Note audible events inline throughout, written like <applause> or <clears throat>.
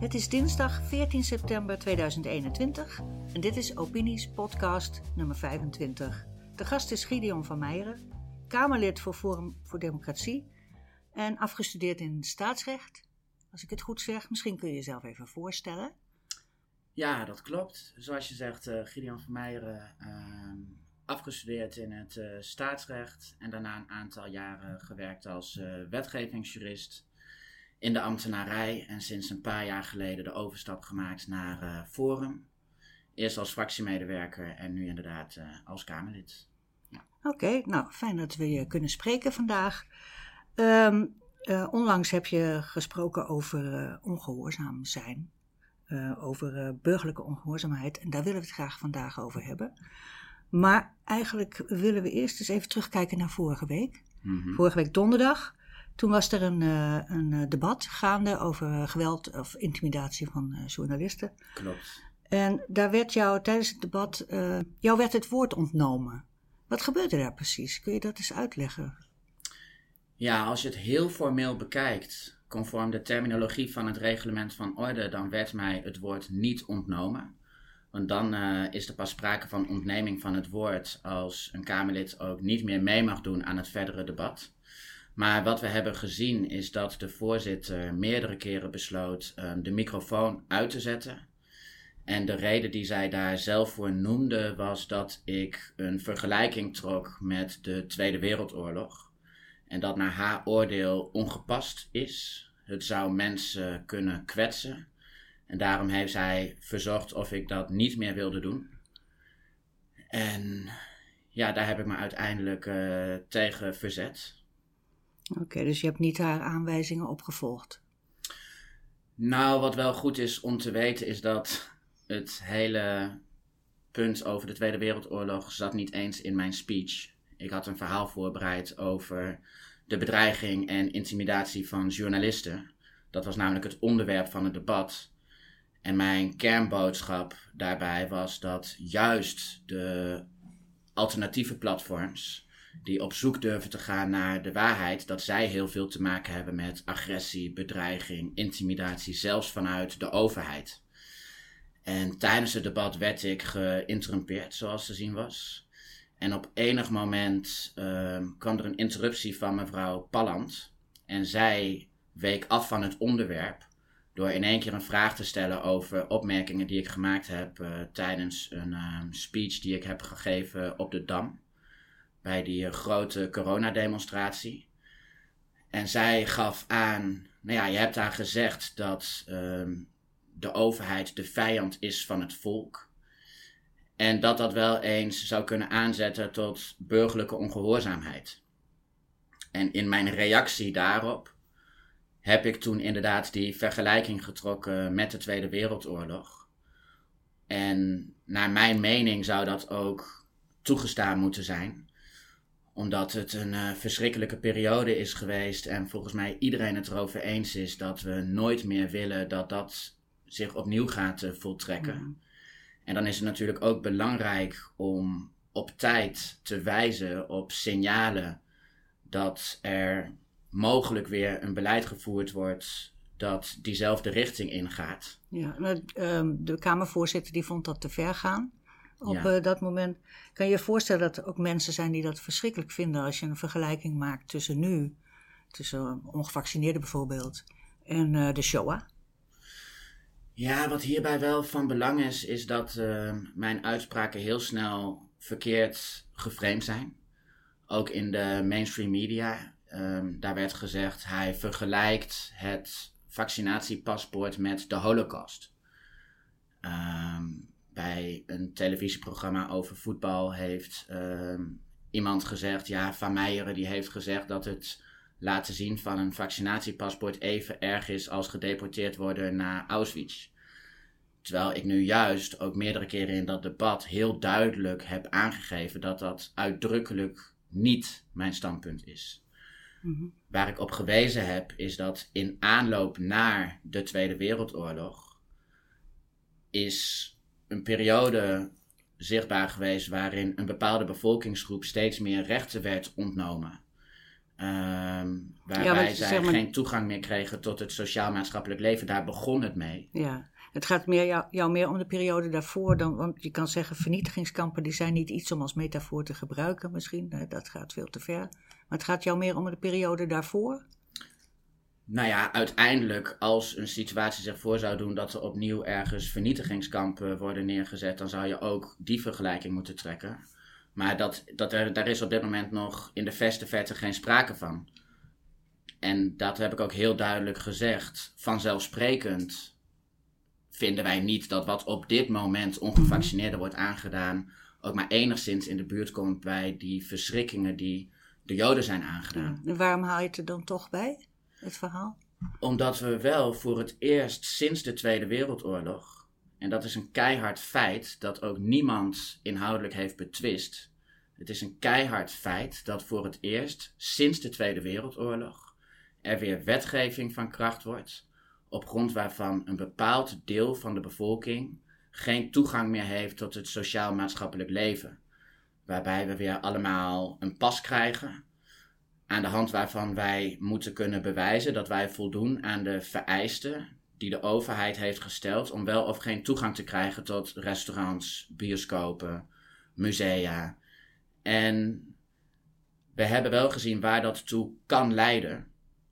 Het is dinsdag 14 september 2021 en dit is Opinies podcast nummer 25. De gast is Gideon van Meijeren, Kamerlid voor Forum voor Democratie en afgestudeerd in staatsrecht. Als ik het goed zeg, misschien kun je jezelf even voorstellen. Ja, dat klopt. Zoals je zegt, uh, Gideon van Meijeren, uh, afgestudeerd in het uh, staatsrecht en daarna een aantal jaren gewerkt als uh, wetgevingsjurist in de ambtenarij en sinds een paar jaar geleden de overstap gemaakt naar Forum. Eerst als fractiemedewerker en nu inderdaad als Kamerlid. Ja. Oké, nou fijn dat we je kunnen spreken vandaag. Um, onlangs heb je gesproken over ongehoorzaam zijn. Over burgerlijke ongehoorzaamheid. En daar willen we het graag vandaag over hebben. Maar eigenlijk willen we eerst eens even terugkijken naar vorige week. Mm -hmm. Vorige week donderdag. Toen was er een, uh, een debat gaande over geweld of intimidatie van journalisten. Klopt. En daar werd jou tijdens het debat, jou werd het woord ontnomen. Wat gebeurde daar precies? Kun je dat eens uitleggen? Ja, als je het heel formeel bekijkt, conform de terminologie van het reglement van orde, dan werd mij het woord niet ontnomen. Want dan uh, is er pas sprake van ontneming van het woord als een Kamerlid ook niet meer mee mag doen aan het verdere debat. Maar wat we hebben gezien is dat de voorzitter meerdere keren besloot um, de microfoon uit te zetten. En de reden die zij daar zelf voor noemde was dat ik een vergelijking trok met de Tweede Wereldoorlog. En dat naar haar oordeel ongepast is. Het zou mensen kunnen kwetsen. En daarom heeft zij verzorgd of ik dat niet meer wilde doen. En ja, daar heb ik me uiteindelijk uh, tegen verzet. Oké, dus je hebt niet haar aanwijzingen opgevolgd? Nou, wat wel goed is om te weten is dat het hele punt over de Tweede Wereldoorlog zat niet eens in mijn speech. Ik had een verhaal voorbereid over de bedreiging en intimidatie van journalisten. Dat was namelijk het onderwerp van het debat. En mijn kernboodschap daarbij was dat juist de alternatieve platforms, die op zoek durven te gaan naar de waarheid, dat zij heel veel te maken hebben met agressie, bedreiging, intimidatie, zelfs vanuit de overheid. En tijdens het debat werd ik geïnterrumpeerd, zoals te zien was. En op enig moment uh, kwam er een interruptie van mevrouw Palland. En zij week af van het onderwerp door in één keer een vraag te stellen over opmerkingen die ik gemaakt heb uh, tijdens een uh, speech die ik heb gegeven op de Dam. Bij die grote coronademonstratie. En zij gaf aan, nou ja, je hebt daar gezegd dat ehm, de overheid de vijand is van het volk. En dat dat wel eens zou kunnen aanzetten tot burgerlijke ongehoorzaamheid. En in mijn reactie daarop heb ik toen inderdaad die vergelijking getrokken met de Tweede Wereldoorlog. En naar mijn mening zou dat ook toegestaan moeten zijn. Omdat het een uh, verschrikkelijke periode is geweest en volgens mij iedereen het erover eens is dat we nooit meer willen dat dat zich opnieuw gaat uh, voltrekken. Mm. En dan is het natuurlijk ook belangrijk om op tijd te wijzen op signalen dat er mogelijk weer een beleid gevoerd wordt dat diezelfde richting ingaat. Ja, um, de Kamervoorzitter die vond dat te ver gaan op ja. uh, dat moment. Kan je je voorstellen dat er ook mensen zijn die dat verschrikkelijk vinden als je een vergelijking maakt tussen nu, tussen ongevaccineerden bijvoorbeeld, en uh, de Shoah? Ja, wat hierbij wel van belang is, is dat uh, mijn uitspraken heel snel verkeerd geframed zijn. Ook in de mainstream media. Um, daar werd gezegd, hij vergelijkt het vaccinatiepaspoort met de holocaust. Um, bij een televisieprogramma over voetbal heeft um, iemand gezegd, ja, Van Meijeren die heeft gezegd dat het laten zien van een vaccinatiepaspoort even erg is als gedeporteerd worden naar Auschwitz. Terwijl ik nu juist ook meerdere keren in dat debat heel duidelijk heb aangegeven dat dat uitdrukkelijk niet mijn standpunt is. Mm-hmm. Waar ik op gewezen heb, is dat in aanloop naar de Tweede Wereldoorlog is een periode zichtbaar geweest waarin een bepaalde bevolkingsgroep steeds meer rechten werd ontnomen. ehm, waarbij Ja, zij zeg maar- geen toegang meer kregen tot het sociaal-maatschappelijk leven. Daar begon het mee. Ja, het gaat meer jou, jou meer om de periode daarvoor dan, want je kan zeggen vernietigingskampen die zijn niet iets om als metafoor te gebruiken misschien, hè, dat gaat veel te ver. Maar het gaat jou meer om de periode daarvoor. Nou ja, uiteindelijk als een situatie zich voor zou doen dat er opnieuw ergens vernietigingskampen worden neergezet, dan zou je ook die vergelijking moeten trekken. Maar dat, dat er, daar is op dit moment nog in de verste verte geen sprake van. En dat heb ik ook heel duidelijk gezegd. Vanzelfsprekend vinden wij niet dat wat op dit moment ongevaccineerden wordt aangedaan, ook maar enigszins in de buurt komt bij die verschrikkingen die de Joden zijn aangedaan. Waarom haal je het er dan toch bij, het verhaal? Omdat we wel voor het eerst sinds de Tweede Wereldoorlog, en dat is een keihard feit dat ook niemand inhoudelijk heeft betwist. Het is een keihard feit dat voor het eerst sinds de Tweede Wereldoorlog er weer wetgeving van kracht wordt, op grond waarvan een bepaald deel van de bevolking geen toegang meer heeft tot het sociaal-maatschappelijk leven. Waarbij we weer allemaal een pas krijgen aan de hand waarvan wij moeten kunnen bewijzen dat wij voldoen aan de vereisten die de overheid heeft gesteld om wel of geen toegang te krijgen tot restaurants, bioscopen, musea. En we hebben wel gezien waar dat toe kan leiden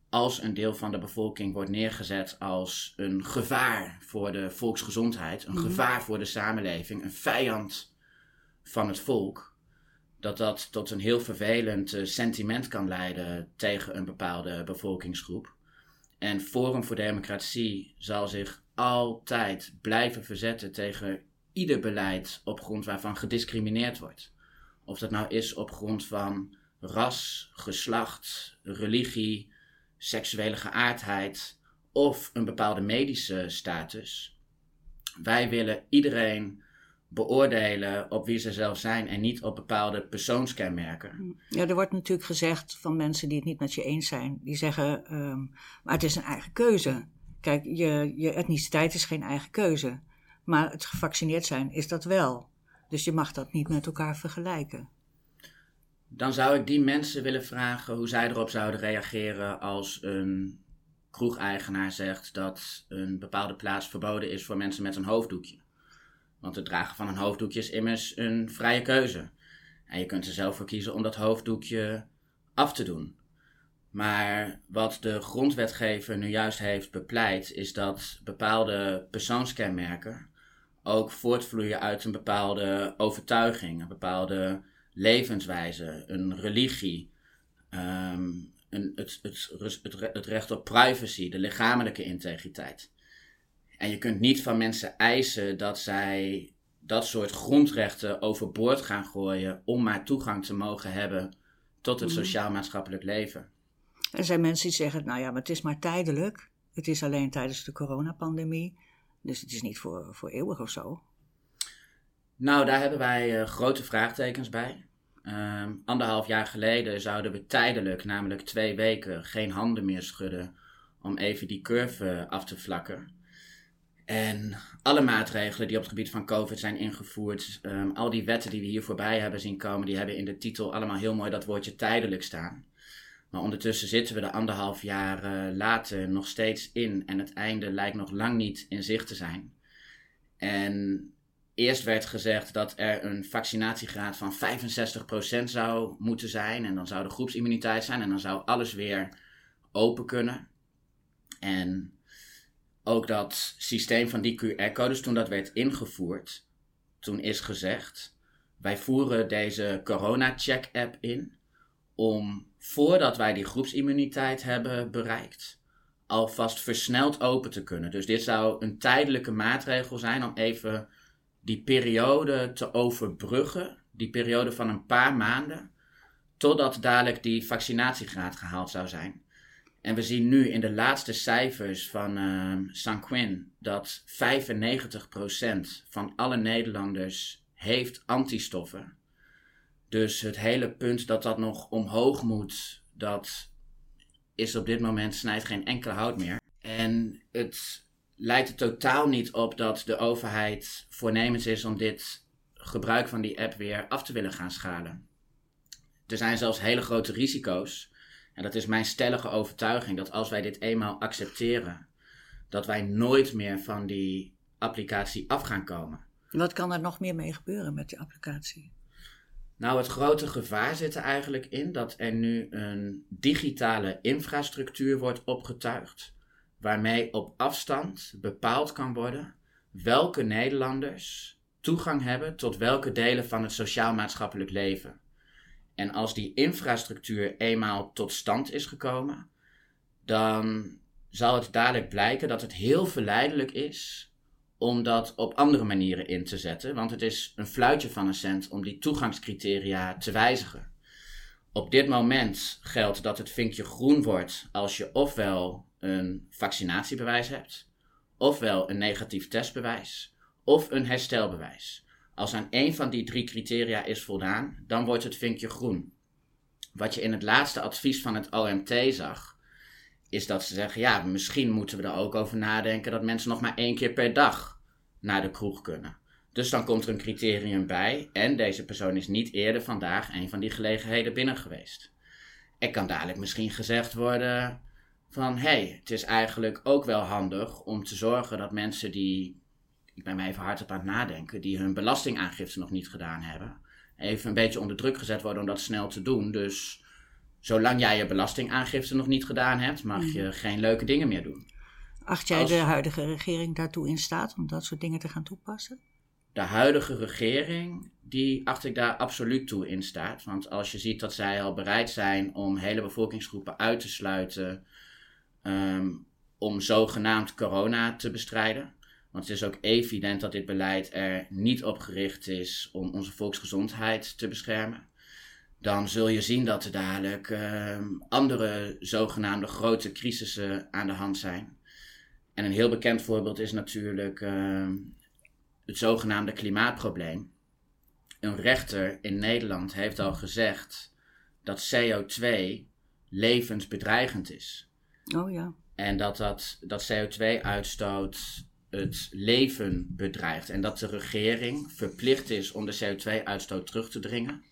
als een deel van de bevolking wordt neergezet als een gevaar voor de volksgezondheid, een Mhm. gevaar voor de samenleving, een vijand van het volk dat dat tot een heel vervelend eh, sentiment kan leiden tegen een bepaalde bevolkingsgroep. En Forum voor Democratie zal zich altijd blijven verzetten tegen ieder beleid op grond waarvan gediscrimineerd wordt. Of dat nou is op grond van ras, geslacht, religie, seksuele geaardheid of een bepaalde medische status. Wij willen iedereen beoordelen op wie ze zelf zijn en niet op bepaalde persoonskenmerken. Ja, er wordt natuurlijk gezegd van mensen die het niet met je eens zijn. Die zeggen, ehm, maar het is een eigen keuze. Kijk, je, je etniciteit is geen eigen keuze. Maar het gevaccineerd zijn is dat wel. Dus je mag dat niet met elkaar vergelijken. Dan zou ik die mensen willen vragen hoe zij erop zouden reageren als een kroegeigenaar zegt dat een bepaalde plaats verboden is voor mensen met een hoofddoekje. Want het dragen van een hoofddoekje is immers een vrije keuze. En je kunt er zelf voor kiezen om dat hoofddoekje af te doen. Maar wat de grondwetgever nu juist heeft bepleit, is dat bepaalde persoonskenmerken ook voortvloeien uit een bepaalde overtuiging, een bepaalde levenswijze, een religie, ehm, een, het, het, het, het recht op privacy, de lichamelijke integriteit. En je kunt niet van mensen eisen dat zij dat soort grondrechten overboord gaan gooien om maar toegang te mogen hebben tot het Mhm. sociaal-maatschappelijk leven. Er zijn mensen die zeggen, nou ja, maar het is maar tijdelijk. Het is alleen tijdens de coronapandemie. Dus het is niet voor, voor eeuwig of zo. Nou, daar hebben wij eh, grote vraagtekens bij. Ehm, anderhalf jaar geleden zouden we tijdelijk, namelijk twee weken, geen handen meer schudden om even die curve af te vlakken. En alle maatregelen die op het gebied van COVID zijn ingevoerd, ehm, al die wetten die we hier voorbij hebben zien komen, die hebben in de titel allemaal heel mooi dat woordje tijdelijk staan. Maar ondertussen zitten we er anderhalf jaar eh, later nog steeds in en het einde lijkt nog lang niet in zicht te zijn. En eerst werd gezegd dat er een vaccinatiegraad van 65% zou moeten zijn. En dan zou de groepsimmuniteit zijn en dan zou alles weer open kunnen. En ook dat systeem van die QR-codes, toen dat werd ingevoerd, toen is gezegd: wij voeren deze corona-check-app in om voordat wij die groepsimmuniteit hebben bereikt, alvast versneld open te kunnen. Dus dit zou een tijdelijke maatregel zijn om even die periode te overbruggen, die periode van een paar maanden, totdat dadelijk die vaccinatiegraad gehaald zou zijn. En we zien nu in de laatste cijfers van uh, Sanquin dat 95% van alle Nederlanders heeft antistoffen. Dus het hele punt dat dat nog omhoog moet, dat is op dit moment snijdt geen enkele hout meer. En het lijkt er totaal niet op dat de overheid voornemens is om dit gebruik van die app weer af te willen gaan schalen. Er zijn zelfs hele grote risico's. En dat is mijn stellige overtuiging dat als wij dit eenmaal accepteren, dat wij nooit meer van die applicatie af gaan komen. Wat kan er nog meer mee gebeuren met die applicatie? Nou, het grote gevaar zit er eigenlijk in dat er nu een digitale infrastructuur wordt opgetuigd, waarmee op afstand bepaald kan worden welke Nederlanders toegang hebben tot welke delen van het sociaal-maatschappelijk leven. En als die infrastructuur eenmaal tot stand is gekomen, dan zal het dadelijk blijken dat het heel verleidelijk is om dat op andere manieren in te zetten. Want het is een fluitje van een cent om die toegangscriteria te wijzigen. Op dit moment geldt dat het vinkje groen wordt als je ofwel een vaccinatiebewijs hebt, ofwel een negatief testbewijs, of een herstelbewijs. Als aan één van die drie criteria is voldaan, dan wordt het vinkje groen. Wat je in het laatste advies van het OMT zag, is dat ze zeggen: ja, misschien moeten we er ook over nadenken dat mensen nog maar één keer per dag naar de kroeg kunnen. Dus dan komt er een criterium bij en deze persoon is niet eerder vandaag een van die gelegenheden binnen geweest. Er kan dadelijk misschien gezegd worden van hé, hey, het is eigenlijk ook wel handig om te zorgen dat mensen die, ik ben mij even hard op aan het nadenken, die hun belastingaangifte nog niet gedaan hebben, even een beetje onder druk gezet worden om dat snel te doen. Dus zolang jij je belastingaangifte nog niet gedaan hebt, mag je mhm. geen leuke dingen meer doen. Acht jij de huidige regering daartoe in staat om dat soort dingen te gaan toepassen? De huidige regering, die acht ik daar absoluut toe in staat. Want als je ziet dat zij al bereid zijn om hele bevolkingsgroepen uit te sluiten um, om zogenaamd corona te bestrijden. Want het is ook evident dat dit beleid er niet op gericht is om onze volksgezondheid te beschermen dan zul je zien dat er dadelijk uh, andere zogenaamde grote crisissen aan de hand zijn. En een heel bekend voorbeeld is natuurlijk uh, het zogenaamde klimaatprobleem. Een rechter in Nederland heeft al gezegd dat CO2 levensbedreigend is. Oh ja. En dat, dat, dat CO2-uitstoot het leven bedreigt. En dat de regering verplicht is om de CO2-uitstoot terug te dringen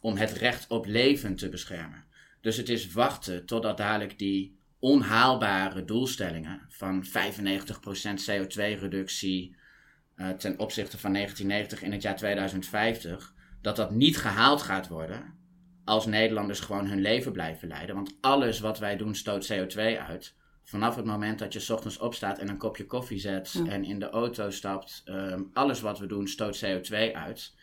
om het recht op leven te beschermen. Dus het is wachten totdat dadelijk die onhaalbare doelstellingen van 95% CO2-reductie uh, eh, ten opzichte van 1990 in het jaar 2050, dat dat niet gehaald gaat worden als Nederlanders gewoon hun leven blijven leiden. Want alles wat wij doen stoot CO2 uit. Vanaf het moment dat je ochtends opstaat en een kopje koffie zet en in de auto stapt, um, alles wat we doen stoot CO2 uit.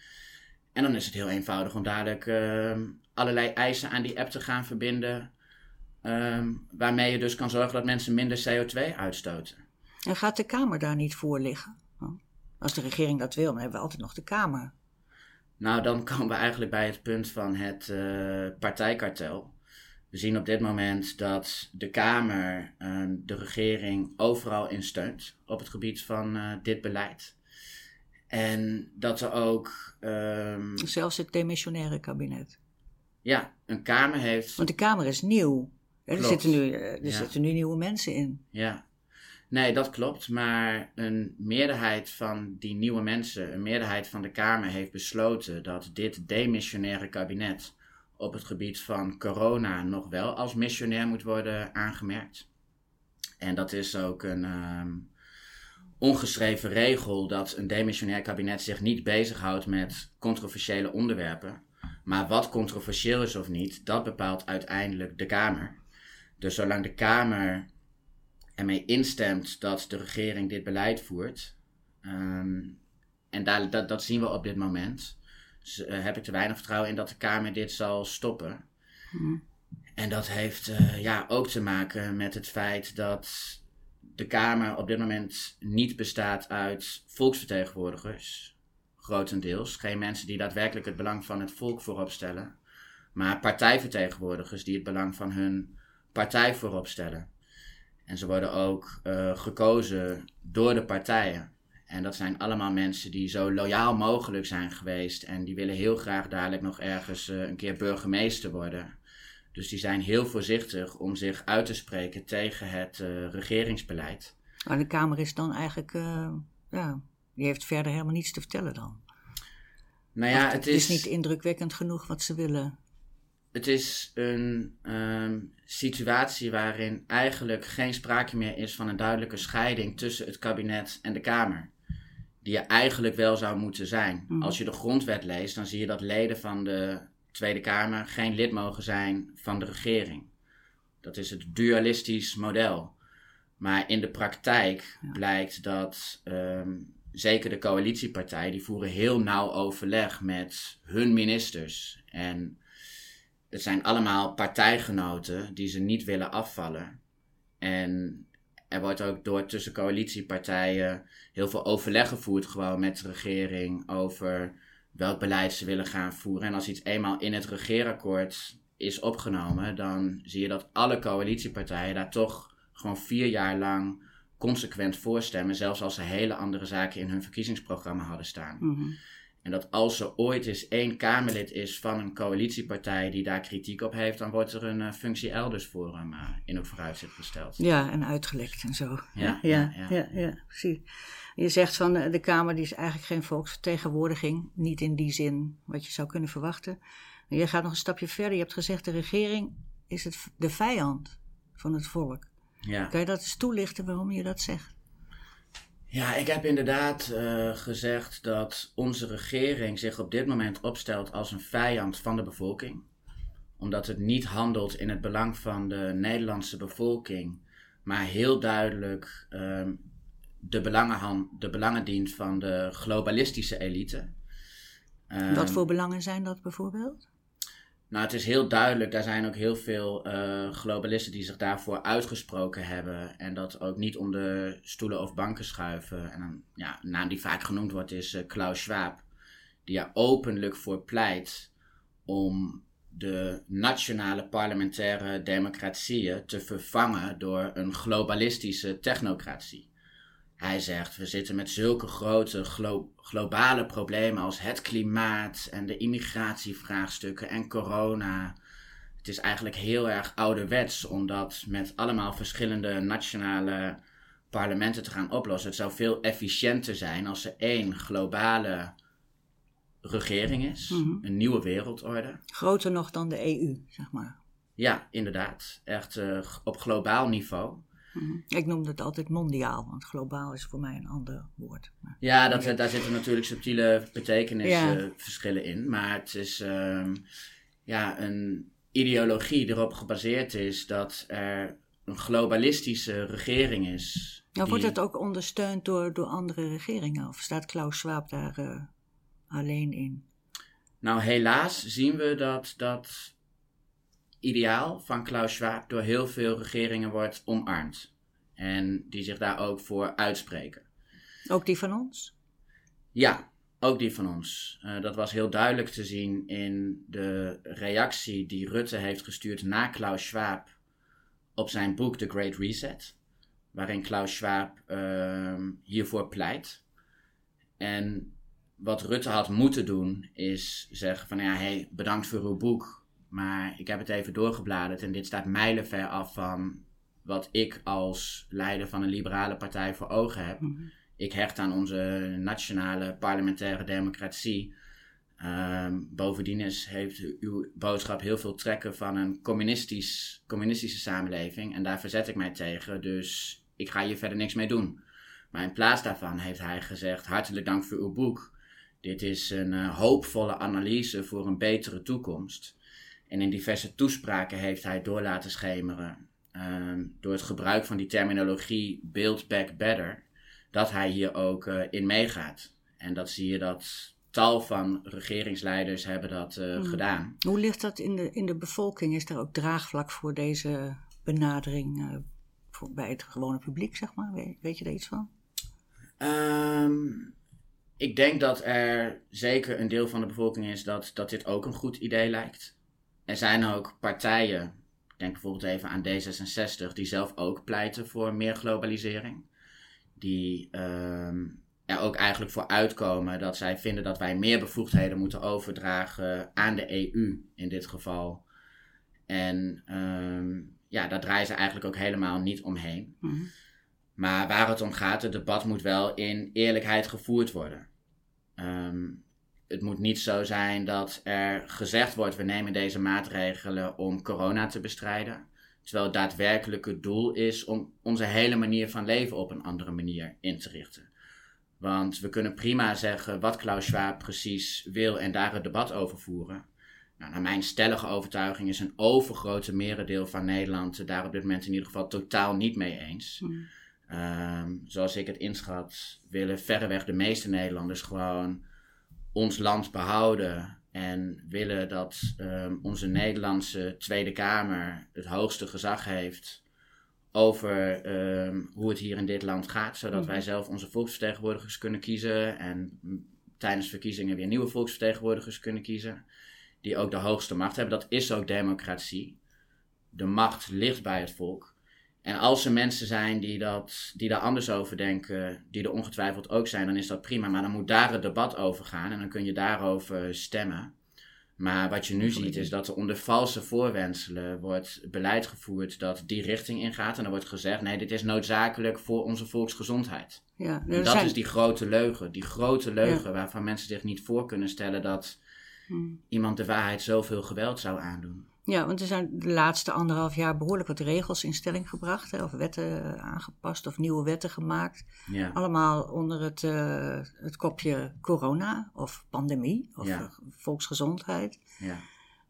En dan is het heel eenvoudig om dadelijk uh, allerlei eisen aan die app te gaan verbinden. Ehm, waarmee je dus kan zorgen dat mensen minder CO2 uitstoten. En gaat de Kamer daar niet voor liggen? Als de regering dat wil, dan hebben we altijd nog de Kamer. Nou, dan komen we eigenlijk bij het punt van het uh, partijkartel. We zien op dit moment dat de Kamer uh, de regering overal in steunt op het gebied van uh, dit beleid. En dat er ook. Um, Zelfs het demissionaire kabinet. Ja, een Kamer heeft. Want de Kamer is nieuw. Er, zitten nu, eh, er zitten nu nieuwe mensen in. Ja. Nee, dat klopt. Maar een meerderheid van die nieuwe mensen, een meerderheid van de Kamer heeft besloten dat dit demissionaire kabinet op het gebied van corona nog wel als missionair moet worden aangemerkt. En dat is ook een. Um, ongeschreven regel dat een demissionair kabinet zich niet bezighoudt met controversiële onderwerpen. Maar wat controversieel is of niet, dat bepaalt uiteindelijk de Kamer. Dus zolang de Kamer ermee instemt dat de regering dit beleid voert, ehm, en daar, dat zien we op dit moment, dus, uh, heb ik te weinig vertrouwen in dat de Kamer dit zal stoppen. Hmm. En dat heeft uh, ja, ook te maken met het feit dat de Kamer op dit moment niet bestaat uit volksvertegenwoordigers, grotendeels. Geen mensen die daadwerkelijk het belang van het volk voorop stellen, maar partijvertegenwoordigers die het belang van hun partij voorop stellen. En ze worden ook uh, gekozen door de partijen. En dat zijn allemaal mensen die zo loyaal mogelijk zijn geweest. En die willen heel graag dadelijk nog ergens uh, een keer burgemeester worden. Dus die zijn heel voorzichtig om zich uit te spreken tegen het uh, regeringsbeleid. Maar de Kamer is dan eigenlijk, uh, ja, die heeft verder helemaal niets te vertellen dan. Nou ja, het, is, is niet indrukwekkend genoeg wat ze willen. het is een ehm, situatie waarin eigenlijk geen sprake meer is van een duidelijke scheiding tussen het kabinet en de Kamer. Die er eigenlijk wel zou moeten zijn. Mhm. Als je de grondwet leest, dan zie je dat leden van de Tweede Kamer geen lid mogen zijn van de regering. Dat is het dualistisch model. Maar in de praktijk Ja. blijkt dat ehm, zeker de coalitiepartijen, die voeren heel nauw overleg met hun ministers. En het zijn allemaal partijgenoten die ze niet willen afvallen. En er wordt ook door tussen coalitiepartijen heel veel overleg gevoerd gewoon met de regering over welk beleid ze willen gaan voeren. En als iets eenmaal in het regeerakkoord is opgenomen, dan zie je dat alle coalitiepartijen daar toch gewoon vier jaar lang consequent voor stemmen, zelfs als ze hele andere zaken in hun verkiezingsprogramma hadden staan. Mhm. En dat als er ooit eens één Kamerlid is van een coalitiepartij die daar kritiek op heeft, dan wordt er een eh, functie elders voor hem eh, in het vooruitzicht gesteld. Ja, en uitgelekt en zo. <laughs> Ja, ja, ja, ja, ja. ja, precies. Je zegt van eh, de Kamer die is eigenlijk geen volksvertegenwoordiging. Niet in die zin wat je zou kunnen verwachten. Maar je gaat nog een stapje verder. Je hebt gezegd de regering is het, de vijand van het volk. Ja. Kan je dat eens toelichten waarom je dat zegt? Ja, ik heb inderdaad eh, gezegd dat onze regering zich op dit moment opstelt als een vijand van de bevolking. Omdat het niet handelt in het belang van de Nederlandse bevolking, maar heel duidelijk ehm, de, belangen de belangen dient van de globalistische elite. Ehm, Wat voor belangen zijn dat bijvoorbeeld? Nou, het is heel duidelijk, daar zijn ook heel veel eh, globalisten die zich daarvoor uitgesproken hebben. En dat ook niet om de stoelen of banken schuiven. En een, ja, een naam die vaak genoemd wordt is eh, Klaus Schwab. Die er openlijk voor pleit om de nationale parlementaire democratieën te vervangen door een globalistische technocratie. Hij zegt, we zitten met zulke grote glo- globale problemen als het klimaat en de immigratievraagstukken en corona. Het is eigenlijk heel erg ouderwets om dat met allemaal verschillende nationale parlementen te gaan oplossen. Het zou veel efficiënter zijn als er één globale regering is, Mhm. een nieuwe wereldorde. Groter nog dan de EU, zeg maar. Ja, inderdaad. Echt eh, op globaal niveau. Mhm. Ik noemde het altijd mondiaal, want globaal is voor mij een ander woord. Maar- Ja, dat, daar zitten natuurlijk subtiele Ja. betekenisverschillen in. Maar het is ehm, ja, een ideologie die erop gebaseerd is dat er een globalistische regering is. Nou, wordt het ook ondersteund door, door andere regeringen? Of staat Klaus Schwab daar eh, alleen in? Nou, helaas zien we dat dat ideaal van Klaus Schwab door heel veel regeringen wordt omarmd. En die zich daar ook voor uitspreken. Ook die van ons? Ja, ook die van ons. Eh, dat was heel duidelijk te zien in de reactie die Rutte heeft gestuurd na Klaus Schwab op zijn boek The Great Reset. Waarin Klaus Schwab ehm, hiervoor pleit. En wat Rutte had moeten doen is zeggen van ja, hey, bedankt voor uw boek. Maar ik heb het even doorgebladerd en dit staat mijlenver af van wat ik als leider van een liberale partij voor ogen heb. Mhm. Ik hecht aan onze nationale parlementaire democratie. Ehm, bovendien is, heeft uw boodschap heel veel trekken van een communistisch, communistische samenleving. En daar verzet ik mij tegen. Dus ik ga hier verder niks mee doen. Maar in plaats daarvan heeft hij gezegd: Hartelijk dank voor uw boek. Dit is een eh, hoopvolle analyse voor een betere toekomst. En in diverse toespraken heeft hij door laten schemeren. ehm, door het gebruik van die terminologie Build Back Better dat hij hier ook eh, in meegaat. En dat zie je dat tal van regeringsleiders hebben dat eh, Mhm. gedaan. Hoe ligt dat in de, in de bevolking? Is er ook draagvlak voor deze benadering eh, voor, bij het gewone publiek, zeg maar? Weet, weet je daar iets van? Ehm, ik denk dat er zeker een deel van de bevolking is dat, dat dit ook een goed idee lijkt. Er zijn ook partijen, ik denk bijvoorbeeld even aan D66, die zelf ook pleiten voor meer globalisering. Die ehm, er ook eigenlijk voor uitkomen dat zij vinden dat wij meer bevoegdheden moeten overdragen aan de EU in dit geval. En ehm, ja, daar draaien ze eigenlijk ook helemaal niet omheen. Mhm. Maar waar het om gaat, het debat moet wel in eerlijkheid gevoerd worden. Het moet niet zo zijn dat er gezegd wordt: we nemen deze maatregelen om corona te bestrijden. Terwijl het daadwerkelijke doel is om onze hele manier van leven op een andere manier in te richten. Want we kunnen prima zeggen wat Klaus Schwab precies wil en daar het debat over voeren. Nou, naar mijn stellige overtuiging is een overgrote merendeel van Nederland daar op dit moment in ieder geval totaal niet mee eens. Hmm. Ehm, zoals ik het inschat, willen verreweg de meeste Nederlanders gewoon ons land behouden. En willen dat ehm, onze Nederlandse Tweede Kamer het hoogste gezag heeft over ehm, hoe het hier in dit land gaat. Zodat Mhm. wij zelf onze volksvertegenwoordigers kunnen kiezen. En mm, tijdens verkiezingen weer nieuwe volksvertegenwoordigers kunnen kiezen. Die ook de hoogste macht hebben. Dat is ook democratie. De macht ligt bij het volk. En als er mensen zijn die, dat, die daar anders over denken, die er ongetwijfeld ook zijn, dan is dat prima. Maar dan moet daar het debat over gaan en dan kun je daarover stemmen. Maar wat je nu ziet is dat er onder valse voorwenselen wordt beleid gevoerd dat die richting ingaat. En dan wordt gezegd, nee, dit is noodzakelijk voor onze volksgezondheid. Ja, En er dat zijn- is die grote leugen. Die grote leugen waarvan mensen zich niet voor kunnen stellen dat Hmm. iemand de waarheid zoveel geweld zou aandoen. Ja, want er zijn de laatste anderhalf jaar behoorlijk wat regels in stelling gebracht. Hè, of wetten aangepast of nieuwe wetten gemaakt. Ja, Allemaal onder het, eh, het kopje corona of pandemie of Ja. volksgezondheid. ja.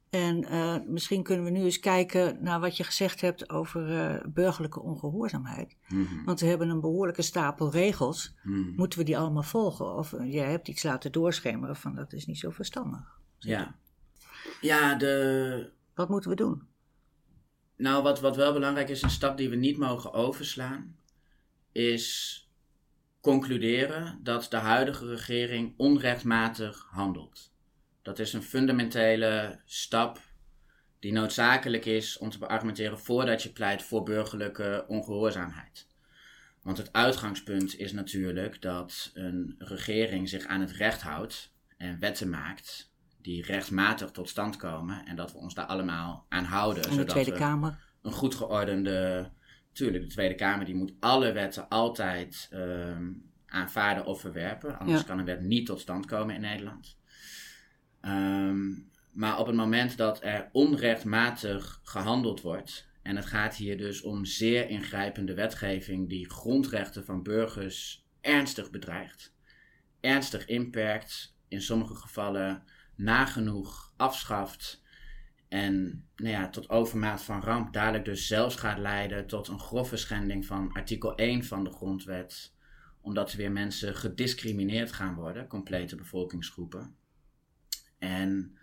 En eh, misschien kunnen we nu eens kijken naar wat je gezegd hebt over eh, burgerlijke ongehoorzaamheid. Mhm. Want we hebben een behoorlijke stapel regels. Mhm. Moeten we die allemaal volgen? Of jij hebt iets laten doorschemeren van dat is niet zo verstandig. Ja. Ja, de, Wat moeten we doen? Nou, wat, wat wel belangrijk is, een stap die we niet mogen overslaan, is concluderen dat de huidige regering onrechtmatig handelt. Dat is een fundamentele stap die noodzakelijk is om te beargumenteren voordat je pleit voor burgerlijke ongehoorzaamheid. Want het uitgangspunt is natuurlijk dat een regering zich aan het recht houdt en wetten maakt die rechtmatig tot stand komen en dat we ons daar allemaal aan houden. In de zodat Tweede we Kamer. een goed geordende. Tuurlijk, de Tweede Kamer die moet alle wetten altijd ehm, aanvaarden of verwerpen. Anders Ja. kan een wet niet tot stand komen in Nederland. Ehm, maar op het moment dat er onrechtmatig gehandeld wordt. En het gaat hier dus om zeer ingrijpende wetgeving die grondrechten van burgers ernstig bedreigt, ernstig inperkt, in sommige gevallen nagenoeg afschaft en nou ja, tot overmaat van ramp dadelijk dus zelfs gaat leiden tot een grove schending van artikel 1 van de grondwet. Omdat er weer mensen gediscrimineerd gaan worden, complete bevolkingsgroepen. En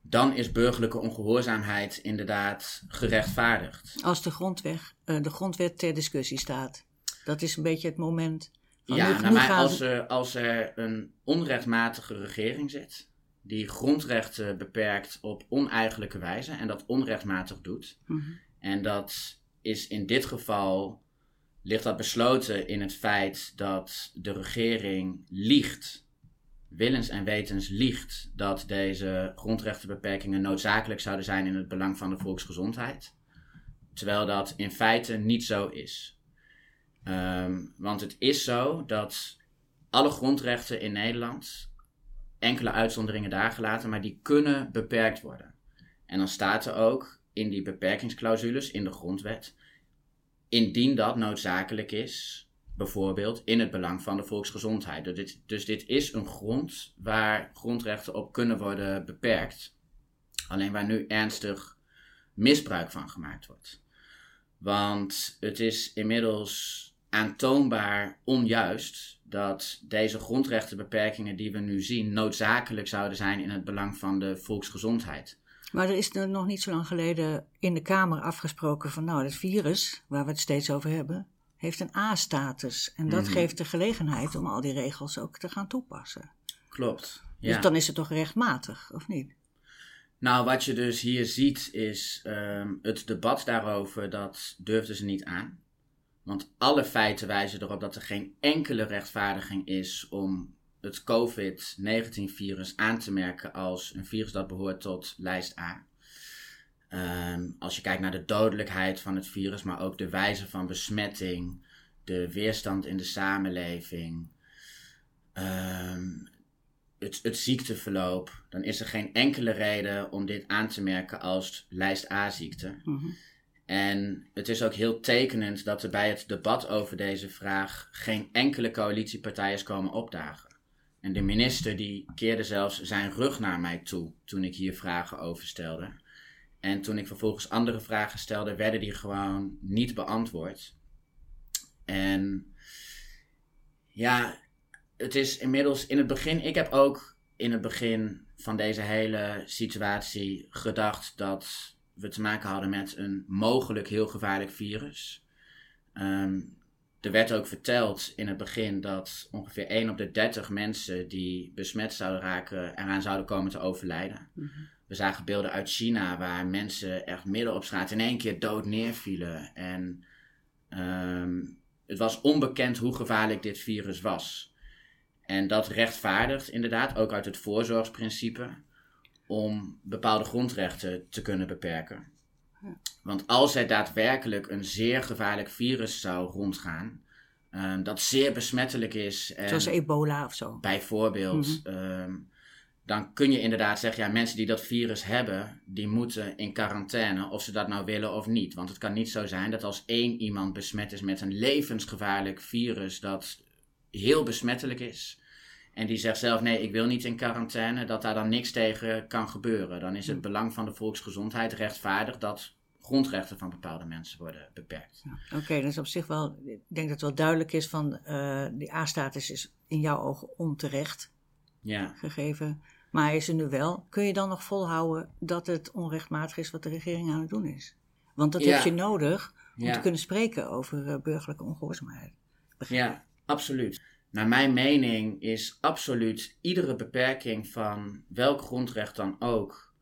dan is burgerlijke ongehoorzaamheid inderdaad gerechtvaardigd. Als de, grondweg, eh, de grondwet ter discussie staat. Dat is een beetje het moment. Van nu- Ja, nu mij, gaan- als er, als er een onrechtmatige regering zit, die grondrechten beperkt op oneigenlijke wijze en dat onrechtmatig doet, Mhm. En dat is in dit geval, ligt dat besloten in het feit dat de regering liegt, willens en wetens liegt, dat deze grondrechtenbeperkingen noodzakelijk zouden zijn in het belang van de volksgezondheid. Terwijl dat in feite niet zo is. Ehm, want het is zo dat alle grondrechten in Nederland, enkele uitzonderingen daar gelaten, maar die kunnen beperkt worden. En dan staat er ook in die beperkingsclausules in de grondwet, indien dat noodzakelijk is, bijvoorbeeld in het belang van de volksgezondheid. Dus dit, dus dit is een grond waar grondrechten op kunnen worden beperkt, alleen waar nu ernstig misbruik van gemaakt wordt. Want het is inmiddels aantoonbaar onjuist dat deze grondrechtenbeperkingen die we nu zien noodzakelijk zouden zijn in het belang van de volksgezondheid. Maar er is er nog niet zo lang geleden in de Kamer afgesproken van nou, het virus, waar we het steeds over hebben, heeft een A-status. En dat Mhm. geeft de gelegenheid om al die regels ook te gaan toepassen. Klopt. Ja. Dus dan is het toch rechtmatig, of niet? Nou, wat je dus hier ziet is ehm, het debat daarover, dat durfden ze niet aan. Want alle feiten wijzen erop dat er geen enkele rechtvaardiging is om het COVID-19-virus aan te merken als een virus dat behoort tot lijst A. Ehm, als je kijkt naar de dodelijkheid van het virus, maar ook de wijze van besmetting, de weerstand in de samenleving, ehm, het, het ziekteverloop, dan is er geen enkele reden om dit aan te merken als lijst A-ziekte. Mhm. En het is ook heel tekenend dat er bij het debat over deze vraag geen enkele coalitiepartij is komen opdagen. En de minister die keerde zelfs zijn rug naar mij toe toen ik hier vragen over stelde. En toen ik vervolgens andere vragen stelde, werden die gewoon niet beantwoord. En ja, het is inmiddels in het begin. Ik heb ook in het begin van deze hele situatie gedacht dat we te maken hadden met een mogelijk heel gevaarlijk virus. Ehm, er werd ook verteld in het begin dat ongeveer 1 op de 30 mensen die besmet zouden raken eraan zouden komen te overlijden. Mhm. We zagen beelden uit China waar mensen echt midden op straat in één keer dood neervielen. En ehm, het was onbekend hoe gevaarlijk dit virus was. En dat rechtvaardigt inderdaad ook uit het voorzorgsprincipe om bepaalde grondrechten te kunnen beperken. Ja. Want als er daadwerkelijk een zeer gevaarlijk virus zou rondgaan, ehm, dat zeer besmettelijk is. En Zoals ebola of zo. bijvoorbeeld, ehm, dan kun je inderdaad zeggen, ja, mensen die dat virus hebben, die moeten in quarantaine, of ze dat nou willen of niet. Want het kan niet zo zijn dat als één iemand besmet is met een levensgevaarlijk virus dat heel besmettelijk is, en die zegt zelf, nee, ik wil niet in quarantaine, dat daar dan niks tegen kan gebeuren. Dan is het belang van de volksgezondheid rechtvaardig dat grondrechten van bepaalde mensen worden beperkt. Oké, dat is op zich wel. Ik denk dat het wel duidelijk is van. eh, die A-status is in jouw ogen onterecht Ja. gegeven. Maar hij is er nu wel. Kun je dan nog volhouden dat het onrechtmatig is wat de regering aan het doen is? Want dat Ja. heb je nodig om Ja. te kunnen spreken over eh, burgerlijke ongehoorzaamheid. Ja, absoluut. Naar mijn mening is absoluut iedere beperking van welk grondrecht dan ook,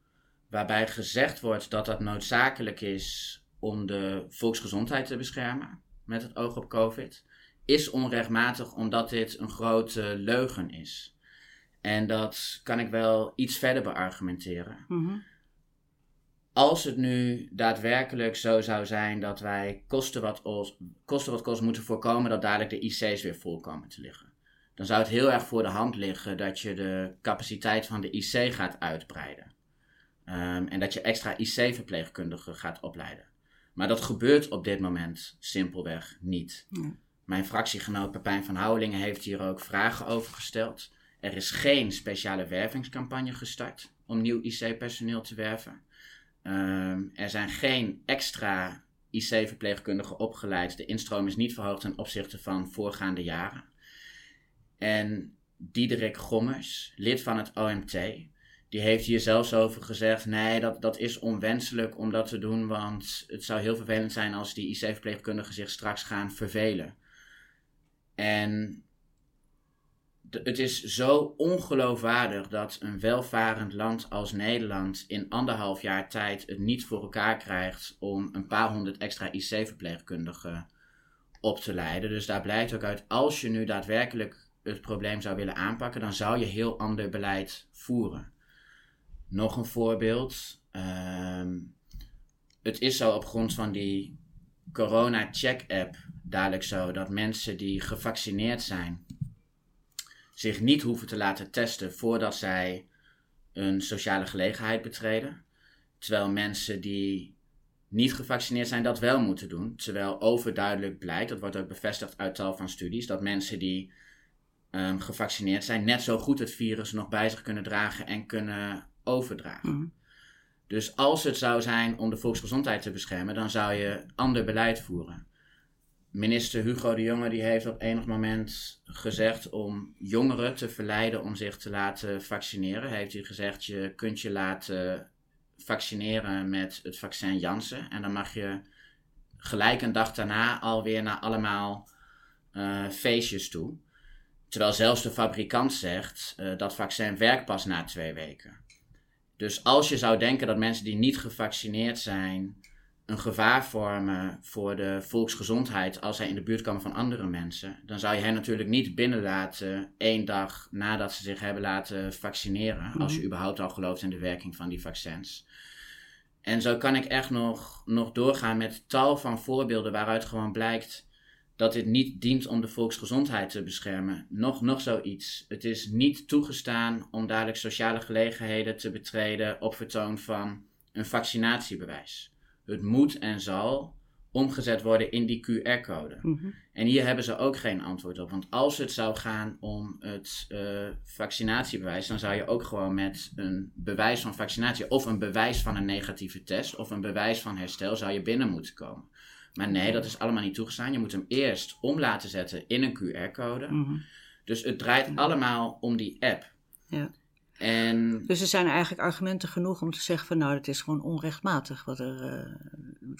waarbij gezegd wordt dat dat noodzakelijk is om de volksgezondheid te beschermen, met het oog op COVID, is onrechtmatig omdat dit een grote leugen is. En dat kan ik wel iets verder beargumenteren. Mhm. Als het nu daadwerkelijk zo zou zijn dat wij kosten wat, os, kosten wat kost moeten voorkomen dat dadelijk de IC's weer vol komen te liggen. Dan zou het heel erg voor de hand liggen dat je de capaciteit van de IC gaat uitbreiden. Ehm, en dat je extra IC-verpleegkundigen gaat opleiden. Maar dat gebeurt op dit moment simpelweg niet. Ja. Mijn fractiegenoot Pepijn van Houwelingen heeft hier ook vragen over gesteld. Er is geen speciale wervingscampagne gestart om nieuw IC-personeel te werven. Ehm, er zijn geen extra IC-verpleegkundigen opgeleid. De instroom is niet verhoogd ten opzichte van voorgaande jaren. En Diederik Gommers, lid van het OMT, die heeft hier zelfs over gezegd: nee, dat, dat is onwenselijk om dat te doen, want het zou heel vervelend zijn als die IC-verpleegkundigen zich straks gaan vervelen. En het is zo ongeloofwaardig dat een welvarend land als Nederland in anderhalf jaar tijd het niet voor elkaar krijgt om een paar honderd extra IC-verpleegkundigen op te leiden. Dus daar blijkt ook uit, als je nu daadwerkelijk het probleem zou willen aanpakken, dan zou je heel ander beleid voeren. Nog een voorbeeld. ehm, het is zo op grond van die corona-check-app dadelijk zo dat mensen die gevaccineerd zijn zich niet hoeven te laten testen voordat zij een sociale gelegenheid betreden. Terwijl mensen die niet gevaccineerd zijn dat wel moeten doen. Terwijl overduidelijk blijkt, dat wordt ook bevestigd uit tal van studies, dat mensen die ehm, gevaccineerd zijn net zo goed het virus nog bij zich kunnen dragen en kunnen overdragen. Mhm. Dus als het zou zijn om de volksgezondheid te beschermen, dan zou je ander beleid voeren. Minister Hugo de Jonge die heeft op enig moment gezegd om jongeren te verleiden om zich te laten vaccineren. Heeft hij gezegd, je kunt je laten vaccineren met het vaccin Janssen. En dan mag je gelijk een dag daarna alweer naar allemaal eh, feestjes toe. Terwijl zelfs de fabrikant zegt, eh, dat vaccin werkt pas na twee weken. Dus als je zou denken dat mensen die niet gevaccineerd zijn een gevaar vormen voor de volksgezondheid als zij in de buurt komen van andere mensen, dan zou je hen natuurlijk niet binnenlaten één dag nadat ze zich hebben laten vaccineren, als je überhaupt al gelooft in de werking van die vaccins. En zo kan ik echt nog, nog doorgaan met tal van voorbeelden waaruit gewoon blijkt dat dit niet dient om de volksgezondheid te beschermen. Nog, nog zoiets. Het is niet toegestaan om dadelijk sociale gelegenheden te betreden op vertoon van een vaccinatiebewijs. Het moet en zal omgezet worden in die QR-code. Mhm. En hier hebben ze ook geen antwoord op. Want als het zou gaan om het eh, vaccinatiebewijs, dan zou je ook gewoon met een bewijs van vaccinatie of een bewijs van een negatieve test of een bewijs van herstel zou je binnen moeten komen. Maar nee, dat is allemaal niet toegestaan. Je moet hem eerst om laten zetten in een QR-code. Mhm. Dus het draait allemaal om die app. Ja. En Dus er zijn eigenlijk argumenten genoeg om te zeggen van nou, het is gewoon onrechtmatig wat, er, eh,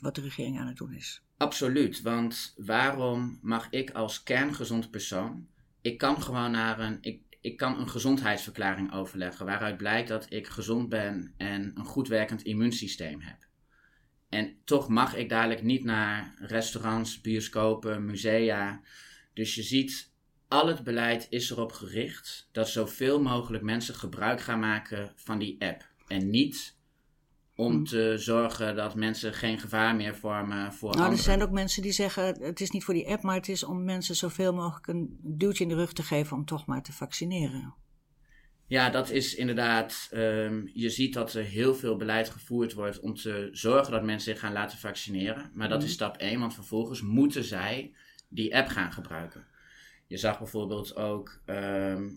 wat de regering aan het doen is. Absoluut, want waarom mag ik als kerngezond persoon, ik kan gewoon naar een, ik, ik kan een gezondheidsverklaring overleggen waaruit blijkt dat ik gezond ben en een goed werkend immuunsysteem heb. En toch mag ik dadelijk niet naar restaurants, bioscopen, musea. Dus je ziet, al het beleid is erop gericht dat zoveel mogelijk mensen gebruik gaan maken van die app. En niet om Hmm. te zorgen dat mensen geen gevaar meer vormen voor Nou, er zijn ook mensen die zeggen het is niet voor die app, maar het is om mensen zoveel mogelijk een duwtje in de rug te geven om toch maar te vaccineren. Ja, dat is inderdaad. ehm, je ziet dat er heel veel beleid gevoerd wordt om te zorgen dat mensen zich gaan laten vaccineren. Maar dat is stap 1, want vervolgens moeten zij die app gaan gebruiken. Je zag bijvoorbeeld ook ehm,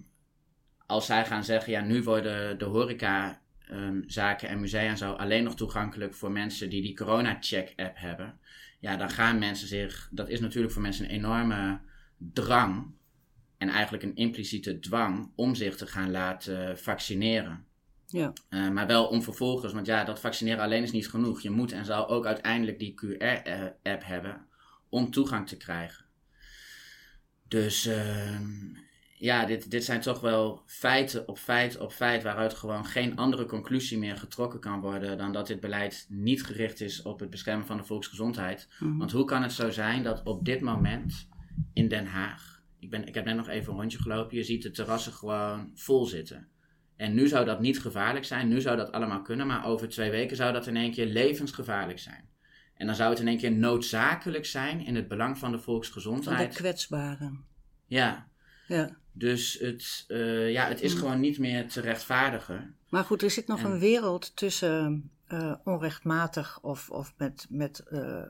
als zij gaan zeggen: ja, nu worden de horeca. ehm, zaken en musea en zo alleen nog toegankelijk voor mensen die die corona-check-app hebben. Ja, dan gaan mensen zich. Dat is natuurlijk voor mensen een enorme drang en eigenlijk een impliciete dwang om zich te gaan laten vaccineren. Ja, Eh, maar wel om vervolgens, want ja, dat vaccineren alleen is niet genoeg. Je moet en zal ook uiteindelijk die QR-app hebben om toegang te krijgen. Dus ehm, ja, dit, dit zijn toch wel feiten op feit op feit waaruit gewoon geen andere conclusie meer getrokken kan worden dan dat dit beleid niet gericht is op het beschermen van de volksgezondheid. Mhm. Want hoe kan het zo zijn dat op dit moment in Den Haag, ik, ben, ik heb net nog even een rondje gelopen, je ziet de terrassen gewoon vol zitten. En nu zou dat niet gevaarlijk zijn, nu zou dat allemaal kunnen, maar over twee weken zou dat in één keer levensgevaarlijk zijn. En dan zou het in één keer noodzakelijk zijn in het belang van de van de volksgezondheid. kwetsbaren. Ja, Ja. dus het, eh, ja, het is Mm. gewoon niet meer te rechtvaardigen. Maar goed, er zit nog En- een wereld tussen eh, onrechtmatig of, of met, met eh,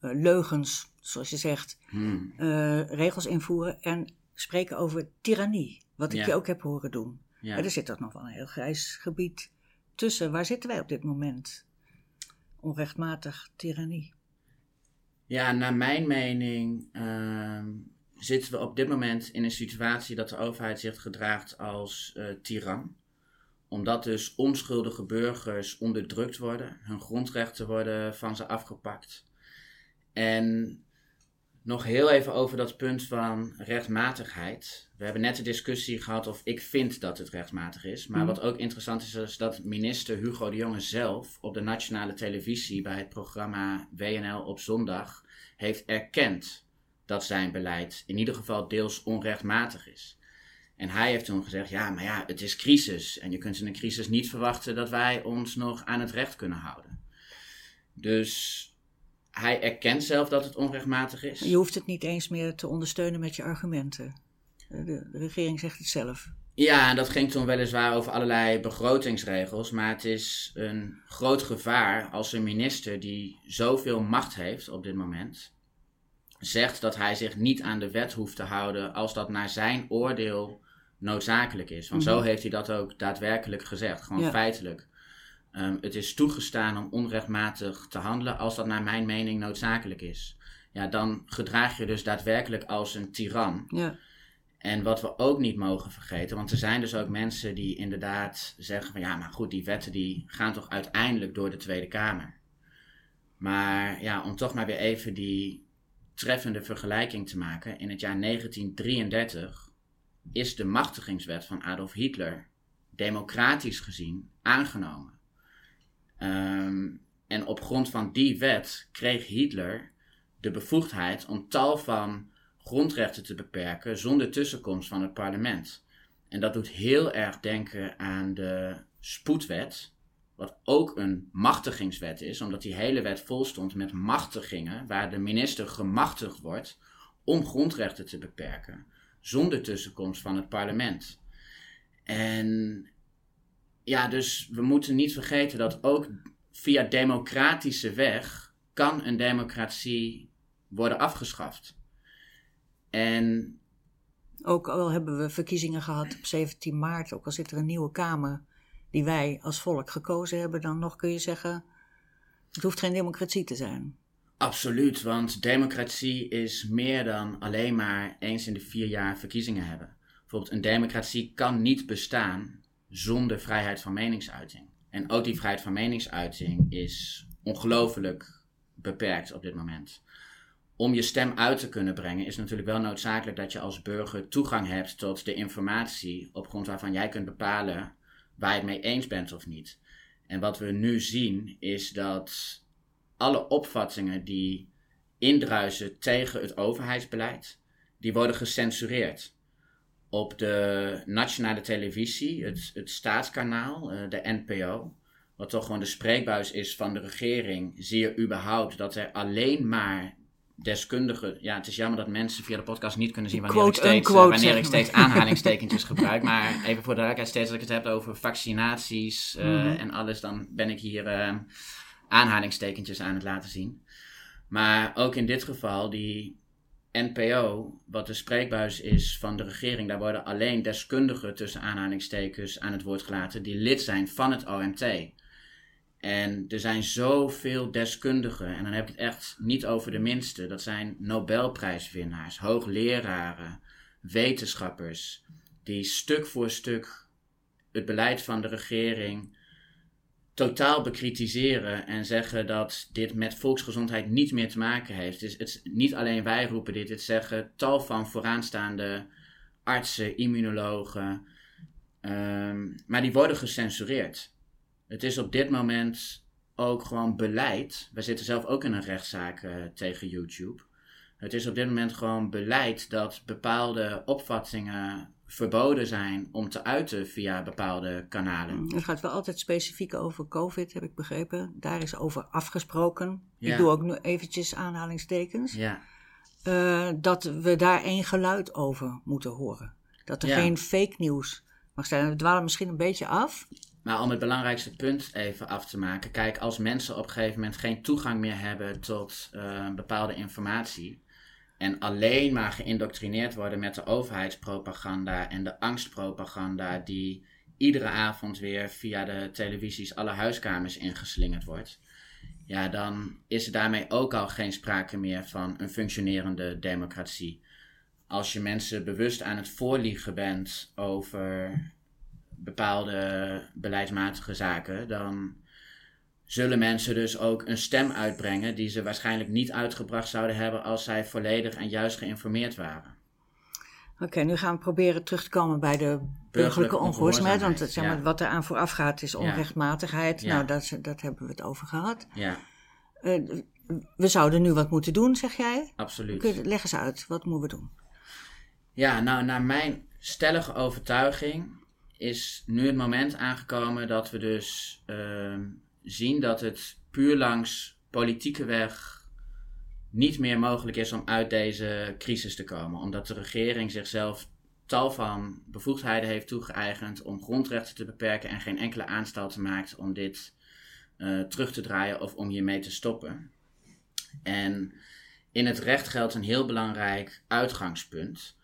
leugens, zoals je zegt, Hmm. regels invoeren en spreken over tirannie. Wat ik Ja. je ook heb horen doen. Ja. Er zit toch nog wel een heel grijs gebied tussen. Waar zitten wij op dit moment? Onrechtmatig tirannie. Ja, naar mijn mening ehm, zitten we op dit moment in een situatie dat de overheid zich gedraagt als eh tiran. Omdat dus onschuldige burgers onderdrukt worden, hun grondrechten worden van ze afgepakt. En nog heel even over dat punt van rechtmatigheid. We hebben net de discussie gehad of ik vind dat het rechtmatig is. Maar Mhm. wat ook interessant is, is dat minister Hugo de Jonge zelf op de nationale televisie bij het programma WNL op zondag heeft erkend dat zijn beleid in ieder geval deels onrechtmatig is. En hij heeft toen gezegd: ja, maar ja, het is crisis. En je kunt in een crisis niet verwachten dat wij ons nog aan het recht kunnen houden. Dus hij erkent zelf dat het onrechtmatig is. Je hoeft het niet eens meer te ondersteunen met je argumenten. De, de regering zegt het zelf. Ja, en dat ging toen weliswaar over allerlei begrotingsregels. Maar het is een groot gevaar als een minister die zoveel macht heeft op dit moment. zegt dat hij zich niet aan de wet hoeft te houden als dat naar zijn oordeel noodzakelijk is. Want zo Mhm. heeft hij dat ook daadwerkelijk gezegd, gewoon Ja. feitelijk. Ehm, het is toegestaan om onrechtmatig te handelen als dat naar mijn mening noodzakelijk is. Ja, dan gedraag je dus daadwerkelijk als een tiran. Ja. En wat we ook niet mogen vergeten, want er zijn dus ook mensen die inderdaad zeggen van ja, maar goed, die wetten die gaan toch uiteindelijk door de Tweede Kamer. Maar ja, om toch maar weer even die treffende vergelijking te maken. In het jaar 1933 is de machtigingswet van Adolf Hitler democratisch gezien aangenomen. Ehm, en op grond van die wet kreeg Hitler de bevoegdheid om tal van grondrechten te beperken zonder tussenkomst van het parlement. En dat doet heel erg denken aan de spoedwet, wat ook een machtigingswet is, omdat die hele wet vol stond met machtigingen, waar de minister gemachtigd wordt om grondrechten te beperken, zonder tussenkomst van het parlement. En ja, dus we moeten niet vergeten dat ook via democratische weg kan een democratie worden afgeschaft. En ook al hebben we verkiezingen gehad op 17 maart, ook al zit er een nieuwe Kamer die wij als volk gekozen hebben, dan nog kun je zeggen: het hoeft geen democratie te zijn. Absoluut, want democratie is meer dan alleen maar eens in de vier jaar verkiezingen hebben. Bijvoorbeeld, een democratie kan niet bestaan zonder vrijheid van meningsuiting. En ook die vrijheid van meningsuiting is ongelooflijk beperkt op dit moment. Om je stem uit te kunnen brengen is natuurlijk wel noodzakelijk dat je als burger toegang hebt tot de informatie op grond waarvan jij kunt bepalen waar je het mee eens bent of niet. En wat we nu zien is dat alle opvattingen die indruisen tegen het overheidsbeleid, die worden gecensureerd. Op de nationale televisie, het, het staatskanaal, eh, de NPO, wat toch gewoon de spreekbuis is van de regering, zie je überhaupt dat er alleen maar deskundigen. Ja, het is jammer dat mensen via de podcast niet kunnen zien wanneer ik steeds, uh, wanneer ik steeds aanhalingstekentjes gebruik. Maar even voor de duidelijkheid, steeds als ik het heb over vaccinaties uh, mm. en alles, dan ben ik hier uh, aanhalingstekentjes aan het laten zien. Maar ook in dit geval, die NPO, wat de spreekbuis is van de regering, daar worden alleen deskundigen tussen aanhalingstekens aan het woord gelaten die lid zijn van het OMT. En er zijn zoveel deskundigen, en dan heb ik het echt niet over de minste. Dat zijn Nobelprijswinnaars, hoogleraren, wetenschappers, die stuk voor stuk het beleid van de regering totaal bekritiseren en zeggen dat dit met volksgezondheid niet meer te maken heeft. Dus het, niet alleen wij roepen dit, dit zeggen tal van vooraanstaande artsen, immunologen, um, maar die worden gecensureerd. Het is op dit moment ook gewoon beleid. Wij zitten zelf ook in een rechtszaak uh, tegen YouTube. Het is op dit moment gewoon beleid dat bepaalde opvattingen verboden zijn om te uiten via bepaalde kanalen. Het gaat wel altijd specifiek over COVID, heb ik begrepen. Daar is over afgesproken. Ik doe ook nu eventjes aanhalingstekens. Ja. Uh, dat we daar één geluid over moeten horen. Dat er geen fake nieuws mag zijn. We dwalen misschien een beetje af. Maar om het belangrijkste punt even af te maken. Kijk, als mensen op een gegeven moment geen toegang meer hebben tot uh, bepaalde informatie. En alleen maar geïndoctrineerd worden met de overheidspropaganda en de angstpropaganda die iedere avond weer via de televisies alle huiskamers ingeslingerd wordt. Ja, dan is er daarmee ook al geen sprake meer van een functionerende democratie. Als je mensen bewust aan het voorliegen bent over bepaalde beleidsmatige zaken, dan zullen mensen dus ook een stem uitbrengen die ze waarschijnlijk niet uitgebracht zouden hebben als zij volledig en juist geïnformeerd waren. Oké, nu gaan we proberen terug te komen bij de burgerlijke ongehoorzaamheid. Want het, zeg maar, wat er aan vooraf gaat is onrechtmatigheid. Nou, dat, dat hebben we het over gehad. Ja. Uh, we zouden nu wat moeten doen, zeg jij? Absoluut. leg eens uit, wat moeten we doen? Ja, nou, naar mijn stellige overtuiging is nu het moment aangekomen dat we dus uh, zien dat het puur langs politieke weg niet meer mogelijk is om uit deze crisis te komen. Omdat de regering zichzelf tal van bevoegdheden heeft toegeëigend om grondrechten te beperken en geen enkele aanstalten maakt om dit uh, terug te draaien of om hiermee te stoppen. En in het recht geldt een heel belangrijk uitgangspunt.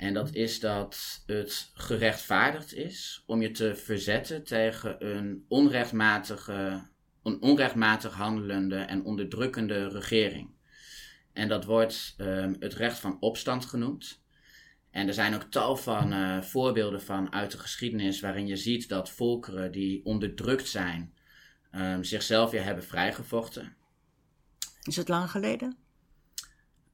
En dat is dat het gerechtvaardigd is om je te verzetten tegen een onrechtmatige, een onrechtmatig handelende en onderdrukkende regering. En dat wordt um, het recht van opstand genoemd. En er zijn ook tal van uh, voorbeelden van uit de geschiedenis waarin je ziet dat volkeren die onderdrukt zijn, um, zichzelf weer hebben vrijgevochten. Is het lang geleden?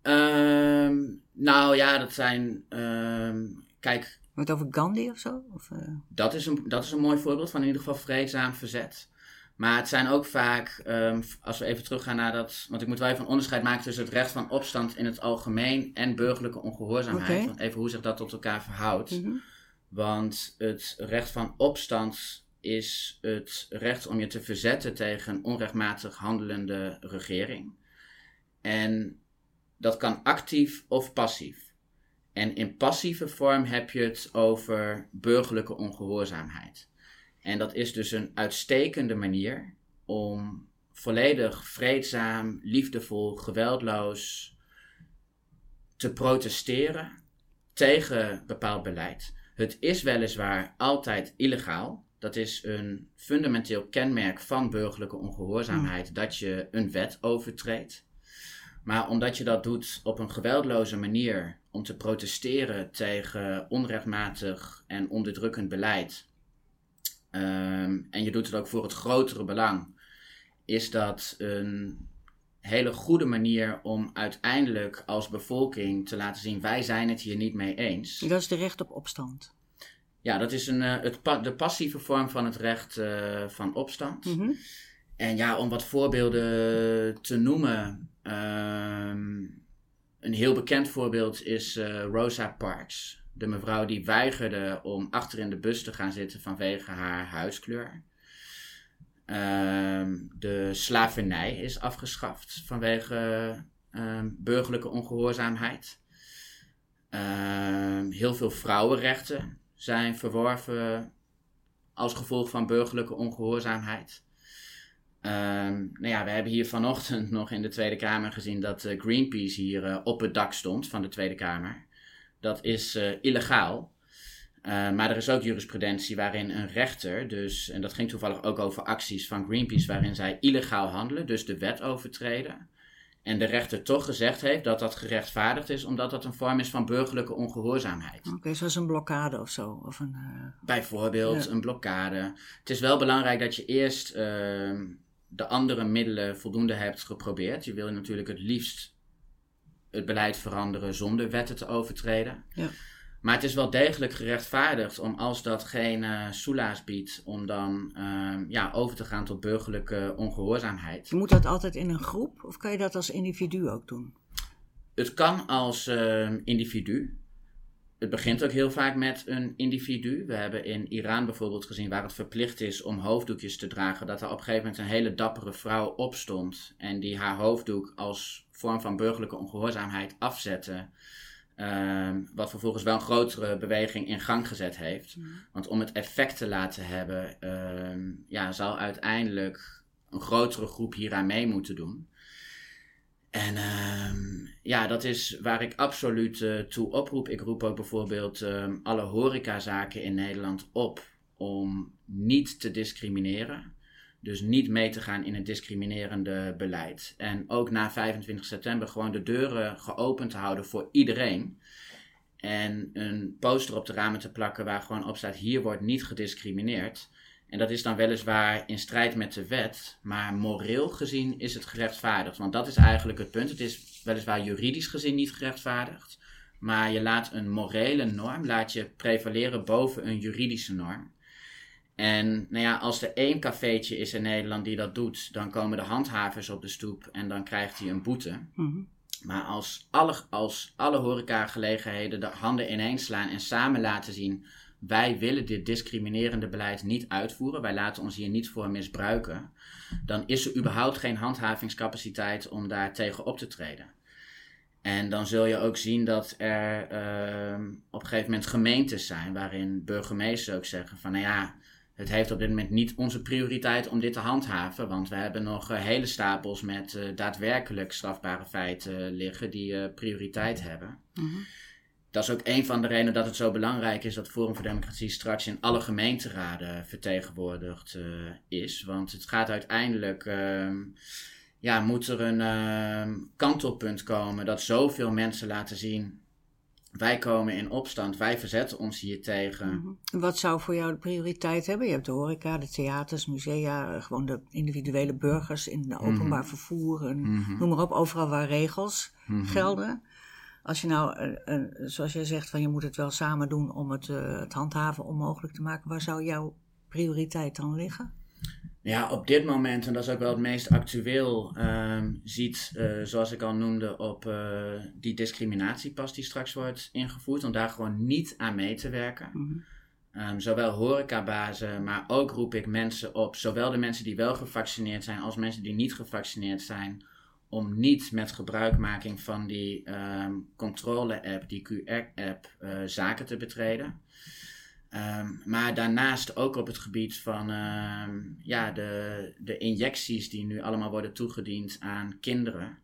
Um, nou ja, dat zijn. Um, kijk. Wordt over Gandhi of zo? Of, uh... dat, is een, dat is een mooi voorbeeld van in ieder geval vreedzaam verzet. Maar het zijn ook vaak, um, als we even teruggaan naar dat. Want ik moet wel even een onderscheid maken tussen het recht van opstand in het algemeen en burgerlijke ongehoorzaamheid. Okay. Even hoe zich dat tot elkaar verhoudt. Mm -hmm. Want het recht van opstand is het recht om je te verzetten tegen een onrechtmatig handelende regering. En dat kan actief of passief. En in passieve vorm heb je het over burgerlijke ongehoorzaamheid. En dat is dus een uitstekende manier om volledig vreedzaam, liefdevol, geweldloos te protesteren tegen bepaald beleid. Het is weliswaar altijd illegaal. Dat is een fundamenteel kenmerk van burgerlijke ongehoorzaamheid dat je een wet overtreedt. Maar omdat je dat doet op een geweldloze manier om te protesteren tegen onrechtmatig en onderdrukkend beleid, ehm, en je doet het ook voor het grotere belang, is dat een hele goede manier om uiteindelijk als bevolking te laten zien: wij zijn het hier niet mee eens. Dat is de recht op opstand. Ja, dat is een, uh, het pa de passieve vorm van het recht uh, van opstand. Mm -hmm. En ja, om wat voorbeelden te noemen. Um, een heel bekend voorbeeld is uh, Rosa Parks. De mevrouw die weigerde om achter in de bus te gaan zitten vanwege haar huiskleur. Um, de slavernij is afgeschaft vanwege um, burgerlijke ongehoorzaamheid. Heel veel vrouwenrechten zijn verworven als gevolg van burgerlijke ongehoorzaamheid. Nou ja, we hebben hier vanochtend nog in de Tweede Kamer gezien dat uh, Greenpeace hier uh, op het dak stond van de Tweede Kamer. Dat is uh, illegaal. Uh, maar er is ook jurisprudentie waarin een rechter, dus, en dat ging toevallig ook over acties van Greenpeace, waarin zij illegaal handelen, dus de wet overtreden. En de rechter toch gezegd heeft dat dat gerechtvaardigd is, omdat dat een vorm is van burgerlijke ongehoorzaamheid. Oké, okay, zoals een blokkade of zo? Of een. Bijvoorbeeld ja. een blokkade. Het is wel belangrijk dat je eerst uh, de andere middelen voldoende hebt geprobeerd. Je wil natuurlijk het liefst het beleid veranderen zonder wetten te overtreden. Ja. Maar het is wel degelijk gerechtvaardigd om als dat geen uh, soelaas biedt, om dan uh, ja, over te gaan tot burgerlijke ongehoorzaamheid. Moet dat altijd in een groep of kan je dat als individu ook doen? Het kan als uh, individu. Het begint ook heel vaak met een individu. We hebben in Iran bijvoorbeeld gezien waar het verplicht is om hoofddoekjes te dragen, dat er op een gegeven moment een hele dappere vrouw opstond en die haar hoofddoek als vorm van burgerlijke ongehoorzaamheid afzette. Um, wat vervolgens wel een grotere beweging in gang gezet heeft. Mm. Want om het effect te laten hebben, um, ja, zal uiteindelijk een grotere groep hieraan mee moeten doen. En um, ja, dat is waar ik absoluut uh, toe oproep. Ik roep ook bijvoorbeeld alle horecazaken in Nederland op om niet te discrimineren. Dus niet mee te gaan in het discriminerende beleid. En ook na 25 september gewoon de deuren geopend te houden voor iedereen. En een poster op de ramen te plakken waar gewoon op staat: hier wordt niet gediscrimineerd. En dat is dan weliswaar in strijd met de wet, maar moreel gezien is het gerechtvaardigd. Want dat is eigenlijk het punt. Het is weliswaar juridisch gezien niet gerechtvaardigd. Maar je laat een morele norm laat je prevaleren boven een juridische norm. En nou ja, als er één cafeetje is in Nederland die dat doet, dan komen de handhavers op de stoep en dan krijgt hij een boete. Mm-hmm. Maar als alle, als alle horecagelegenheden de handen ineens slaan en samen laten zien, wij willen dit discriminerende beleid niet uitvoeren, wij laten ons hier niet voor misbruiken, dan is er überhaupt geen handhavingscapaciteit om daar tegen op te treden. En dan zul je ook zien dat er uh, op een gegeven moment gemeentes zijn waarin burgemeesters ook zeggen van nou ja, het heeft op dit moment niet onze prioriteit om dit te handhaven, want we hebben nog hele stapels met uh, daadwerkelijk strafbare feiten liggen die uh, prioriteit hebben. Mm-hmm. Dat is ook een van de redenen dat het zo belangrijk is dat Forum voor Democratie straks in alle gemeenteraden vertegenwoordigd is. Want het gaat uiteindelijk, ehm, ja, moet er een ehm, kantelpunt komen dat zoveel mensen laten zien wij komen in opstand, wij verzetten ons hier tegen. Mm-hmm. Wat zou voor jou de prioriteit hebben? Je hebt de horeca, de theaters, musea, gewoon de individuele burgers in het openbaar Mm-hmm. vervoer. En Noem maar op, overal waar regels gelden. Als je nou, uh, uh, zoals jij zegt, van je moet het wel samen doen om het, uh, het handhaven onmogelijk te maken. Waar zou jouw prioriteit dan liggen? Ja, op dit moment, en dat is ook wel het meest actueel, um, ziet, uh, zoals ik al noemde, op uh, die discriminatiepas die straks wordt ingevoerd, om daar gewoon niet aan mee te werken. Mm-hmm. Um, zowel horecabazen, maar ook roep ik mensen op, zowel de mensen die wel gevaccineerd zijn als mensen die niet gevaccineerd zijn, om niet met gebruikmaking van die ehm, controle-app, die QR-app, eh, zaken te betreden. Ehm, maar daarnaast ook op het gebied van ehm, ja, de, de injecties die nu allemaal worden toegediend aan kinderen.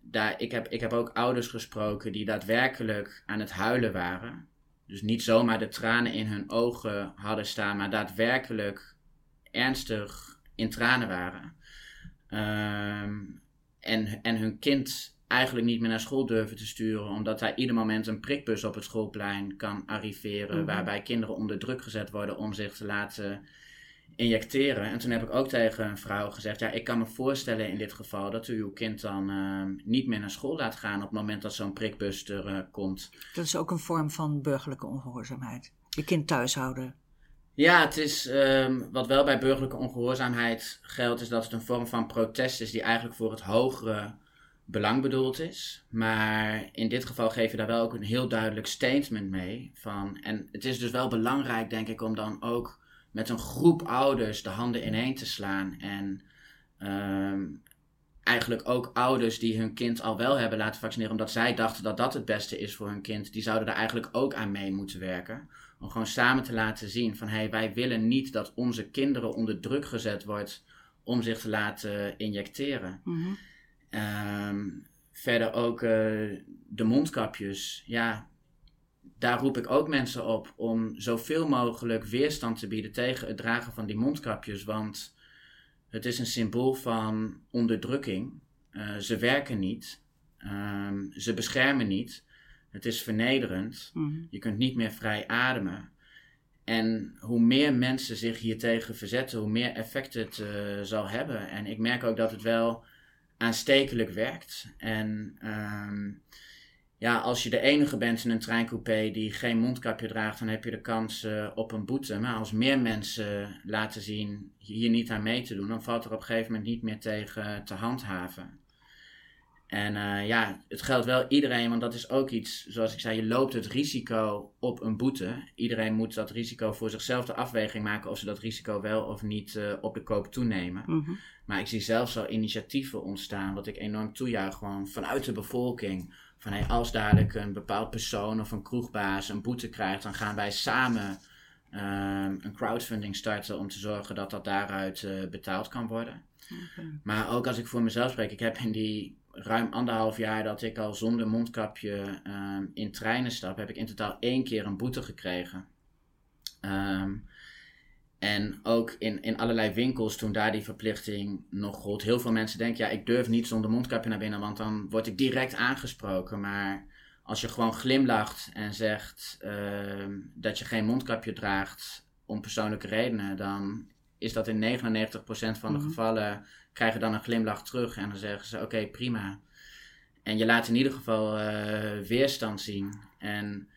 daar, ik, heb, ik heb ook ouders gesproken die daadwerkelijk aan het huilen waren. Dus niet zomaar de tranen in hun ogen hadden staan, maar daadwerkelijk ernstig in tranen waren. Ehm, en, en hun kind eigenlijk niet meer naar school durven te sturen, omdat daar ieder moment een prikbus op het schoolplein kan arriveren, mhm. waarbij kinderen onder druk gezet worden om zich te laten injecteren. En toen heb ik ook tegen een vrouw gezegd: Ja, ik kan me voorstellen in dit geval dat u uw kind dan ehm, niet meer naar school laat gaan op het moment dat zo'n prikbus er uh, komt. Dat is ook een vorm van burgerlijke ongehoorzaamheid. Je kind thuis houden. Ja, het is ehm, wat wel bij burgerlijke ongehoorzaamheid geldt, is dat het een vorm van protest is die eigenlijk voor het hogere belang bedoeld is. Maar in dit geval geef je daar wel ook een heel duidelijk statement mee. Van, en het is dus wel belangrijk, denk ik, om dan ook met een groep ouders de handen ineen te slaan. En ehm, eigenlijk ook ouders die hun kind al wel hebben laten vaccineren, omdat zij dachten dat dat het beste is voor hun kind, die zouden er eigenlijk ook aan mee moeten werken. Om gewoon samen te laten zien van hey, wij willen niet dat onze kinderen onder druk gezet wordt om zich te laten injecteren. Mhm. Ehm, verder ook uh, de mondkapjes. Ja, daar roep ik ook mensen op om zoveel mogelijk weerstand te bieden tegen het dragen van die mondkapjes. Want het is een symbool van onderdrukking. Uh, ze werken niet. Um, ze beschermen niet. Het is vernederend. Mhm. Je kunt niet meer vrij ademen. En hoe meer mensen zich hiertegen verzetten, hoe meer effect het uh, zal hebben. En ik merk ook dat het wel aanstekelijk werkt. En um, ja, als je de enige bent in een treincoupé die geen mondkapje draagt, dan heb je de kans uh, op een boete. Maar als meer mensen laten zien hier niet aan mee te doen, dan valt er op een gegeven moment niet meer tegen te handhaven. En uh, ja, het geldt wel iedereen, want dat is ook iets, zoals ik zei, je loopt het risico op een boete. Iedereen moet dat risico voor zichzelf de afweging maken of ze dat risico wel of niet uh, op de koop toenemen. Mm Maar ik zie zelfs al initiatieven ontstaan, wat ik enorm toejuich, gewoon vanuit de bevolking. Van hey, als dadelijk een bepaald persoon of een kroegbaas een boete krijgt, dan gaan wij samen um, een crowdfunding starten om te zorgen dat dat daaruit uh, betaald kan worden. Okay. Maar ook als ik voor mezelf spreek, ik heb in die ruim anderhalf jaar dat ik al zonder mondkapje um, in treinen stap, heb ik in totaal één keer een boete gekregen. Um, en ook in, in allerlei winkels, toen daar die verplichting nog gold. Heel veel mensen denken, ja, ik durf niet zonder mondkapje naar binnen, want dan word ik direct aangesproken. Maar als je gewoon glimlacht en zegt uh, dat je geen mondkapje draagt om persoonlijke redenen, dan is dat in 99% van de mhm. gevallen krijgen dan een glimlach terug en dan zeggen ze: Oké, prima. En je laat in ieder geval uh, weerstand zien. En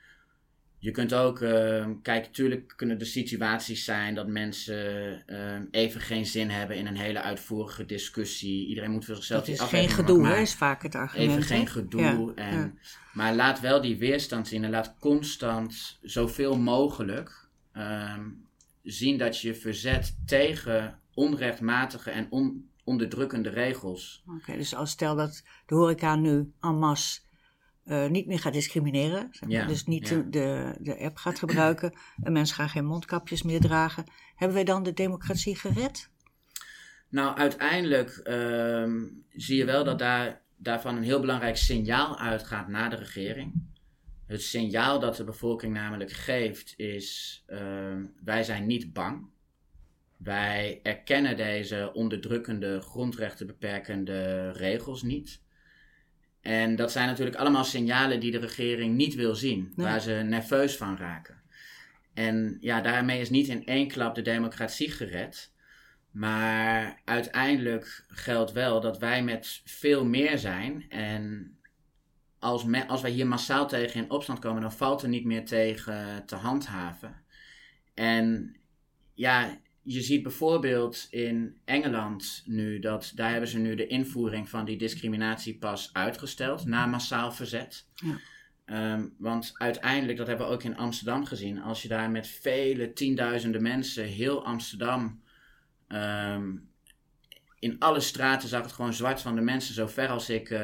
je kunt ook, uh, kijk, natuurlijk kunnen er situaties zijn dat mensen uh, even geen zin hebben in een hele uitvoerige discussie. Iedereen moet voor zichzelf. Het is geen gedoe, hè, is vaak het argument. Even geen gedoe. en, Maar laat wel die weerstand zien en laat constant zoveel mogelijk um, zien dat je verzet tegen onrechtmatige en on onderdrukkende regels. Oké, dus als stel dat de horeca nu en masse uh, niet meer gaat discrimineren, zeg maar, dus niet de, de app gaat gebruiken <clears throat> en mensen gaan geen mondkapjes meer dragen, hebben wij dan de democratie gered? Nou, uiteindelijk uh, zie je wel dat daar, daarvan een heel belangrijk signaal uitgaat naar de regering. Het signaal dat de bevolking namelijk geeft is: uh, wij zijn niet bang. Wij erkennen deze onderdrukkende, grondrechten beperkende regels niet. En dat zijn natuurlijk allemaal signalen die de regering niet wil zien, waar ze nerveus van raken. En ja, daarmee is niet in één klap de democratie gered. Maar uiteindelijk geldt wel dat wij met veel meer zijn. En als, als wij hier massaal tegen in opstand komen, dan valt er niet meer tegen te handhaven. En ja, je ziet bijvoorbeeld in Engeland nu dat daar hebben ze nu de invoering van die discriminatiepas uitgesteld na massaal verzet. Ja. Ehm, want uiteindelijk, dat hebben we ook in Amsterdam gezien, als je daar met vele tienduizenden mensen heel Amsterdam um, in alle straten zag het gewoon zwart van de mensen, zo ver als ik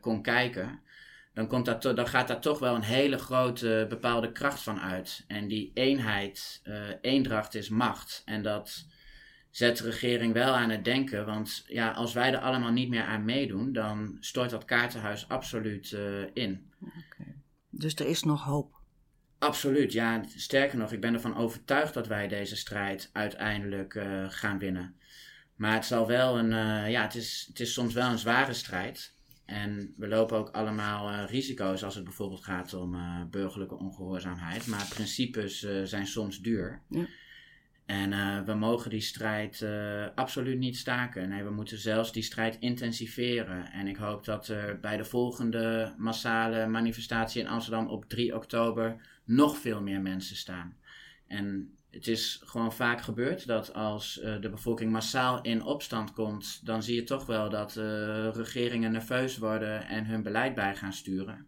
kon kijken dan, komt dat dan gaat daar toch wel een hele grote bepaalde kracht van uit. En die eenheid, uh, eendracht is macht. En dat zet de regering wel aan het denken. Want ja, als wij er allemaal niet meer aan meedoen, dan stort dat kaartenhuis absoluut uh, in. Okay. Dus er is nog hoop. Absoluut, ja. Sterker nog, ik ben ervan overtuigd dat wij deze strijd uiteindelijk uh, gaan winnen. Maar het zal wel een, ja, het is, het is soms wel een zware strijd. En we lopen ook allemaal uh, risico's als het bijvoorbeeld gaat om uh, burgerlijke ongehoorzaamheid. Maar principes uh, zijn soms duur. Ja. En we mogen die strijd absoluut niet staken. Nee, we moeten zelfs die strijd intensiveren. En ik hoop dat er bij de volgende massale manifestatie in Amsterdam op 3 oktober nog veel meer mensen staan. En het is gewoon vaak gebeurd dat als uh, de bevolking massaal in opstand komt, dan zie je toch wel dat uh, regeringen nerveus worden en hun beleid bij gaan sturen.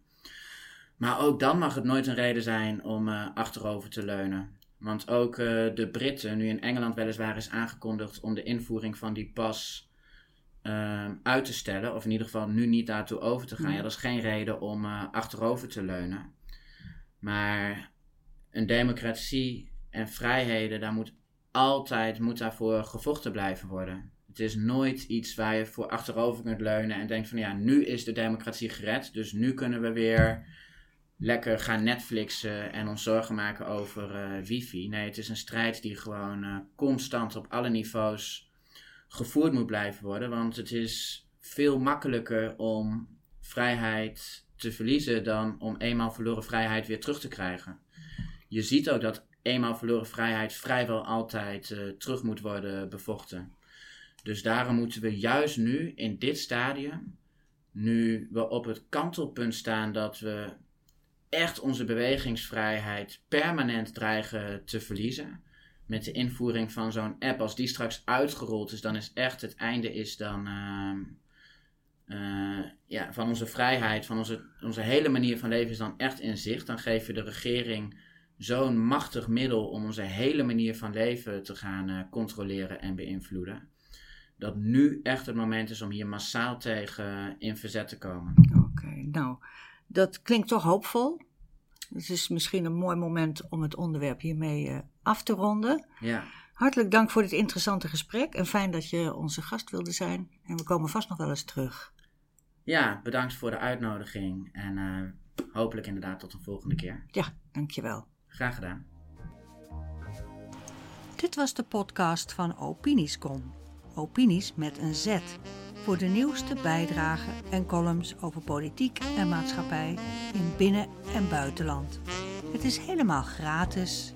Maar ook dan mag het nooit een reden zijn om uh, achterover te leunen. Want ook de Britten, nu in Engeland weliswaar is aangekondigd om de invoering van die pas uit te stellen, of in ieder geval nu niet daartoe over te gaan, ja, dat is geen reden om achterover te leunen. Maar een democratie en vrijheden, daar moet altijd moet daarvoor gevochten blijven worden. Het is nooit iets waar je voor achterover kunt leunen en denkt van ja, nu is de democratie gered, dus nu kunnen we weer lekker gaan Netflixen en ons zorgen maken over uh, wifi. Nee, het is een strijd die gewoon uh, constant op alle niveaus gevoerd moet blijven worden, want het is veel makkelijker om vrijheid te verliezen dan om eenmaal verloren vrijheid weer terug te krijgen. Je ziet ook dat eenmaal verloren vrijheid vrijwel altijd uh, terug moet worden bevochten. Dus daarom moeten we juist nu, in dit stadium, nu we op het kantelpunt staan dat we echt onze bewegingsvrijheid permanent dreigen te verliezen. Met de invoering van zo'n app, als die straks uitgerold is, dan is echt het einde is dan, uh, uh, ja, van onze vrijheid, van onze, onze hele manier van leven is dan echt in zicht. Dan geef je de regering zo'n machtig middel om onze hele manier van leven te gaan uh, controleren en beïnvloeden. Dat nu echt het moment is om hier massaal tegen in verzet te komen. Oké, nou, dat klinkt toch hoopvol. Het is misschien een mooi moment om het onderwerp hiermee uh, af te ronden. Ja. Hartelijk dank voor dit interessante gesprek en fijn dat je onze gast wilde zijn. En we komen vast nog wel eens terug. Ja, bedankt voor de uitnodiging en uh, hopelijk inderdaad tot een volgende keer. Ja, dankjewel. Graag gedaan. Dit was de podcast van Opiniescom. Opinies met een Z. Voor de nieuwste bijdragen en columns over politiek en maatschappij in binnen- en buitenland. Het is helemaal gratis